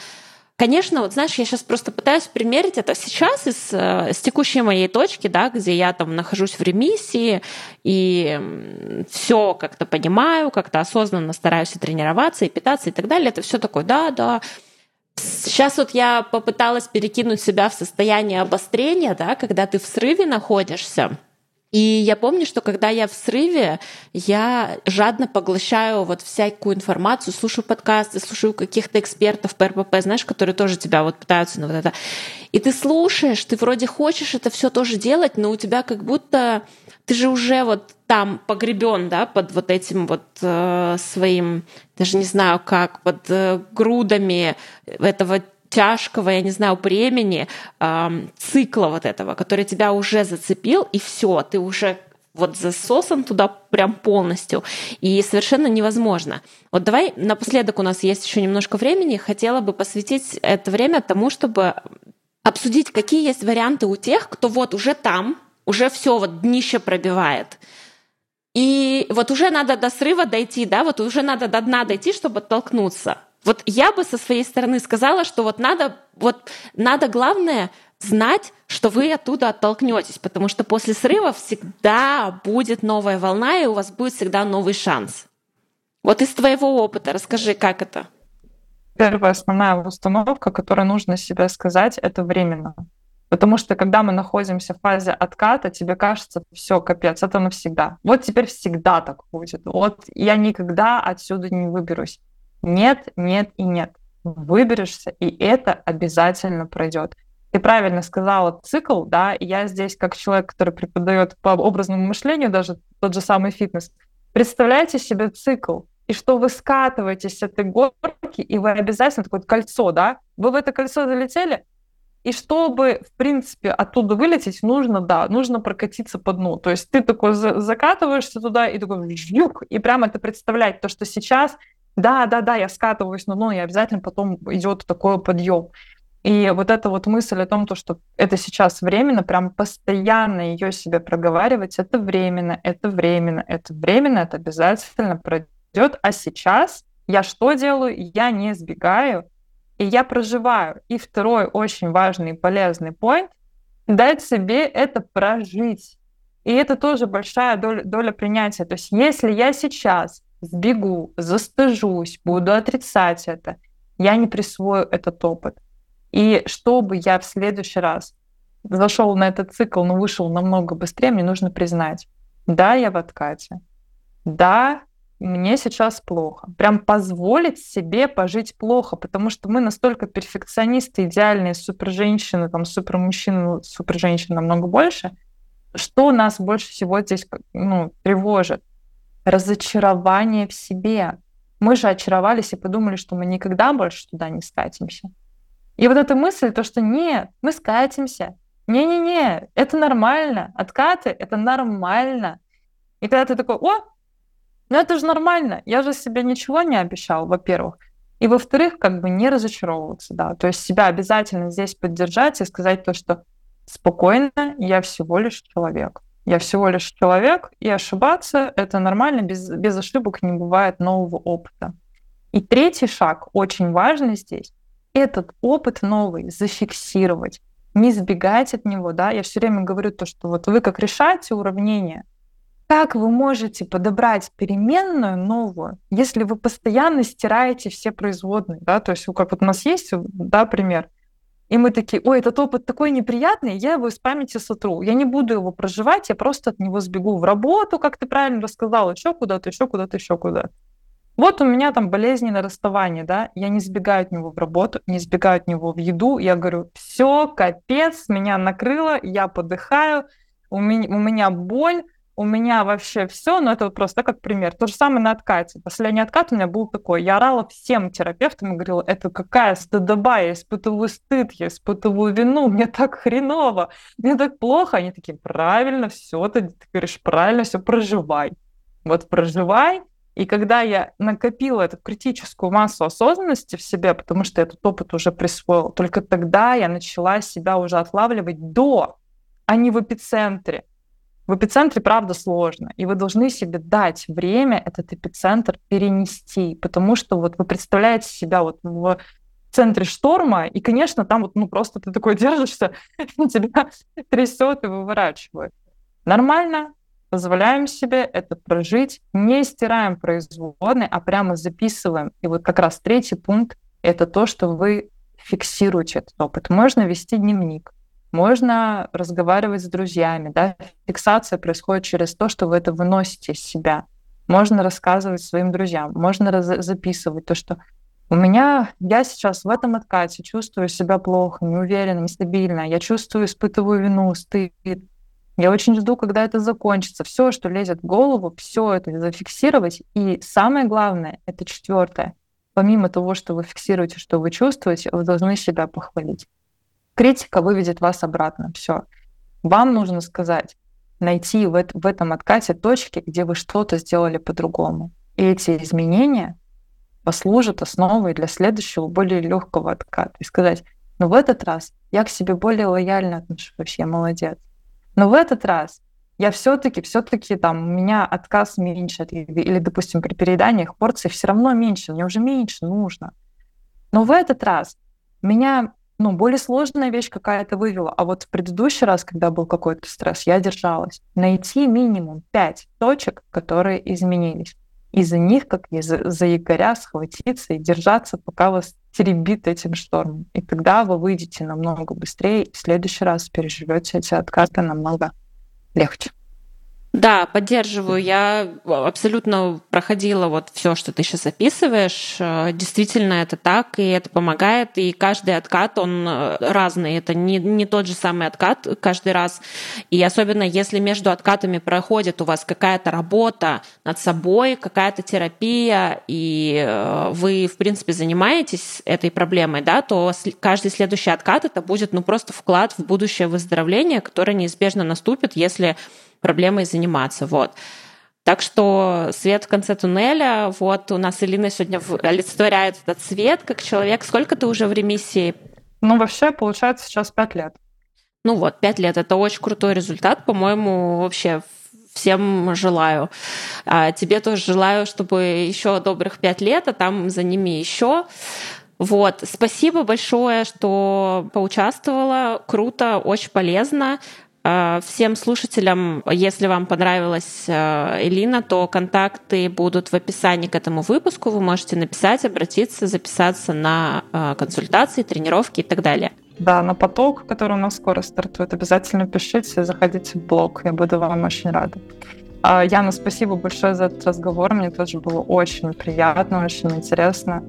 Конечно, вот знаешь, я сейчас просто пытаюсь примерить это сейчас из, э, с текущей моей точки, да, где я там нахожусь в ремиссии и все как-то понимаю, как-то осознанно стараюсь и тренироваться, и питаться, и так далее. Это все такое, да, да. Сейчас вот я попыталась перекинуть себя в состояние обострения, да, когда ты в срыве находишься, И я помню, что когда я в срыве, я жадно поглощаю вот всякую информацию, слушаю подкасты, слушаю каких-то экспертов по РПП, знаешь, которые тоже тебя вот пытаются на вот это. И ты слушаешь, ты вроде хочешь это все тоже делать, но у тебя как будто ты же уже вот там погребен, да, под вот этим вот э, своим, даже не знаю как, под э, грудами этого тяжкого, я не знаю, бремени, э, цикла вот этого, который тебя уже зацепил, и все, ты уже вот засосан туда прям полностью, и совершенно невозможно. Вот давай напоследок у нас есть еще немножко времени, хотела бы посвятить это время тому, чтобы обсудить, какие есть варианты у тех, кто вот уже там, уже все вот днище пробивает. И вот уже надо до срыва дойти, да, вот уже надо до дна дойти, чтобы оттолкнуться. Вот я бы со своей стороны сказала, что вот надо, вот надо главное знать, что вы оттуда оттолкнетесь, потому что после срыва всегда будет новая волна, и у вас будет всегда новый шанс. Вот из твоего опыта расскажи, как это? Первая основная установка, которую нужно себе сказать, это временно. Потому что когда мы находимся в фазе отката, тебе кажется, все, капец, это навсегда. Вот теперь всегда так будет. Вот я никогда отсюда не выберусь. Нет, нет и нет. Выберешься, и это обязательно пройдет. Ты правильно сказала цикл, да, я здесь как человек, который преподает по образному мышлению даже тот же самый фитнес. Представляете себе цикл, и что вы скатываетесь с этой горки, и вы обязательно такое кольцо, да, вы в это кольцо залетели, и чтобы, в принципе, оттуда вылететь, нужно, да, нужно прокатиться по дну. То есть ты такой закатываешься туда и такой жюк, и прямо это представлять, то, что сейчас, да, да, да, я скатываюсь на дно, и обязательно потом идет такой подъем. И вот эта вот мысль о том, то, что это сейчас временно, прям постоянно ее себе проговаривать, это временно, это временно, это временно, это обязательно пройдет. А сейчас я что делаю? Я не сбегаю, и я проживаю. И второй очень важный и полезный point — дать себе это прожить. И это тоже большая доля, доля принятия. То есть если я сейчас сбегу, застыжусь, буду отрицать это, я не присвою этот опыт. И чтобы я в следующий раз зашел на этот цикл, но вышел намного быстрее, мне нужно признать, да, я в откате, да, мне сейчас плохо. Прям позволить себе пожить плохо, потому что мы настолько перфекционисты, идеальные супер-женщины, там супер-мужчины, супер-женщины намного больше, что нас больше всего здесь ну, тревожит? Разочарование в себе. Мы же очаровались и подумали, что мы никогда больше туда не скатимся. И вот эта мысль, то, что нет, мы скатимся. Не-не-не, это нормально. Откаты — это нормально. И когда ты такой, о, ну это же нормально, я же себе ничего не обещал, во-первых. И во-вторых, как бы не разочаровываться, да, то есть себя обязательно здесь поддержать и сказать то, что спокойно, я всего лишь человек. Я всего лишь человек, и ошибаться — это нормально, без, без ошибок не бывает нового опыта. И третий шаг, очень важный здесь, этот опыт новый зафиксировать, не сбегать от него, да, я все время говорю то, что вот вы как решаете уравнение — как вы можете подобрать переменную новую, если вы постоянно стираете все производные, да, то есть как вот у нас есть, да, пример, и мы такие, ой, этот опыт такой неприятный, я его из памяти сотру. Я не буду его проживать, я просто от него сбегу в работу, как ты правильно рассказала, еще куда-то, еще куда-то, еще куда. Вот у меня там болезненное расставание, да, я не сбегаю от него в работу, не сбегаю от него в еду, я говорю, все, капец, меня накрыло, я подыхаю, у меня, у меня боль, у меня вообще все, но это вот просто как пример. То же самое на откате. Последний откат у меня был такой. Я орала всем терапевтам и говорила, это какая стыдоба, я испытываю стыд, я испытываю вину, мне так хреново, мне так плохо. Они такие, правильно, все, ты, ты говоришь, правильно, все, проживай. Вот проживай, и когда я накопила эту критическую массу осознанности в себе, потому что этот опыт уже присвоил, только тогда я начала себя уже отлавливать до, а не в эпицентре. В эпицентре, правда, сложно, и вы должны себе дать время этот эпицентр перенести, потому что вот вы представляете себя вот в центре шторма, и, конечно, там вот ну просто ты такой держишься, тебя трясет и выворачивает. Нормально, позволяем себе это прожить, не стираем производные, а прямо записываем. И вот как раз третий пункт — это то, что вы фиксируете этот опыт. Можно вести дневник, Можно разговаривать с друзьями, да, фиксация происходит через то, что вы это выносите из себя. Можно рассказывать своим друзьям, можно раз- записывать то, что у меня, я сейчас в этом откате чувствую себя плохо, неуверенно, нестабильно, я чувствую, испытываю вину, стыд, я очень жду, когда это закончится. Все, что лезет в голову, все это зафиксировать. И самое главное, это четвертое. Помимо того, что вы фиксируете, что вы чувствуете, вы должны себя похвалить. Критика выведет вас обратно. Все. Вам нужно сказать, найти в, в этом откате точки, где вы что-то сделали по-другому. И эти изменения послужат основой для следующего, более легкого отката. И сказать, ну в этот раз я к себе более лояльно отношусь, я молодец. Но в этот раз я все-таки, все-таки там у меня отказ меньше, или, допустим, при перееданиях порций все равно меньше, мне уже меньше нужно. Но в этот раз меня ну, более сложная вещь какая-то вывела. А вот в предыдущий раз, когда был какой-то стресс, я держалась. Найти минимум пять точек, которые изменились. И за них, как за, за якоря, схватиться и держаться, пока вас теребит этим штормом. И тогда вы выйдете намного быстрее, и в следующий раз переживете эти откаты намного легче. Да, поддерживаю. Я абсолютно проходила вот все, что ты сейчас описываешь. Э, действительно, это так, и это помогает. И каждый откат, он э, разный. Это не, не тот же самый откат каждый раз. И особенно если между откатами проходит у вас какая-то работа над собой, какая-то терапия, и э, вы, в принципе, занимаетесь этой проблемой, да, то каждый следующий откат это будет ну, просто вклад в будущее выздоровление, которое неизбежно наступит, если проблемой заниматься. Вот. Так что свет в конце туннеля, вот у нас Элина сегодня олицетворяет этот свет как человек. Сколько ты уже в ремиссии? Ну, вообще, получается, сейчас пять лет. Ну вот, пять лет – это очень крутой результат, по-моему, вообще всем желаю. А тебе тоже желаю, чтобы еще добрых пять лет, а там за ними еще. Вот, спасибо большое, что поучаствовала. Круто, очень полезно. Э, всем слушателям, если вам понравилась э, Элина, то контакты будут в описании к этому выпуску. Вы можете написать, обратиться, записаться на э, консультации, тренировки и так далее. Да, на поток, который у нас скоро стартует, обязательно пишите, заходите в блог. Я буду вам очень рада. А, Яна, спасибо большое за этот разговор. Мне тоже было очень приятно, очень интересно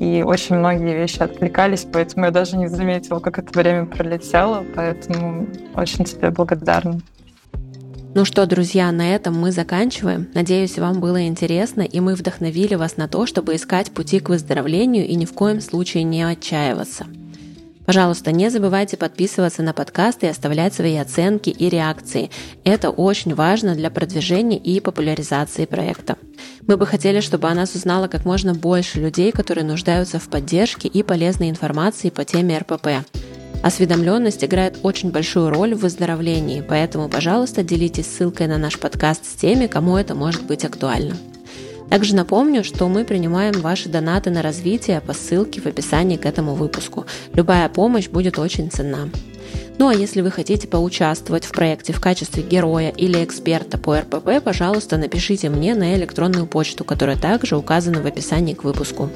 и очень многие вещи отвлекались, поэтому я даже не заметила, как это время пролетело, поэтому очень тебе благодарна. Ну что, друзья, на этом мы заканчиваем. Надеюсь, вам было интересно, и мы вдохновили вас на то, чтобы искать пути к выздоровлению и ни в коем случае не отчаиваться. Пожалуйста, не забывайте подписываться на подкаст и оставлять свои оценки и реакции. Это очень важно для продвижения и популяризации проекта. Мы бы хотели, чтобы о нас узнало как можно больше людей, которые нуждаются в поддержке и полезной информации по теме РПП. Осведомленность играет очень большую роль в выздоровлении, поэтому, пожалуйста, делитесь ссылкой на наш подкаст с теми, кому это может быть актуально. Также напомню, что мы принимаем ваши донаты на развитие по ссылке в описании к этому выпуску. Любая помощь будет очень ценна. Ну а если вы хотите поучаствовать в проекте в качестве героя или эксперта по РПП, пожалуйста, напишите мне на электронную почту, которая также указана в описании к выпуску.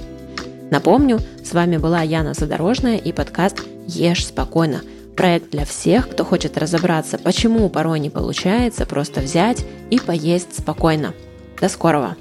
Напомню, с вами была Яна Задорожная и подкаст «Ешь спокойно». Проект для всех, кто хочет разобраться, почему порой не получается просто взять и поесть спокойно. До скорого!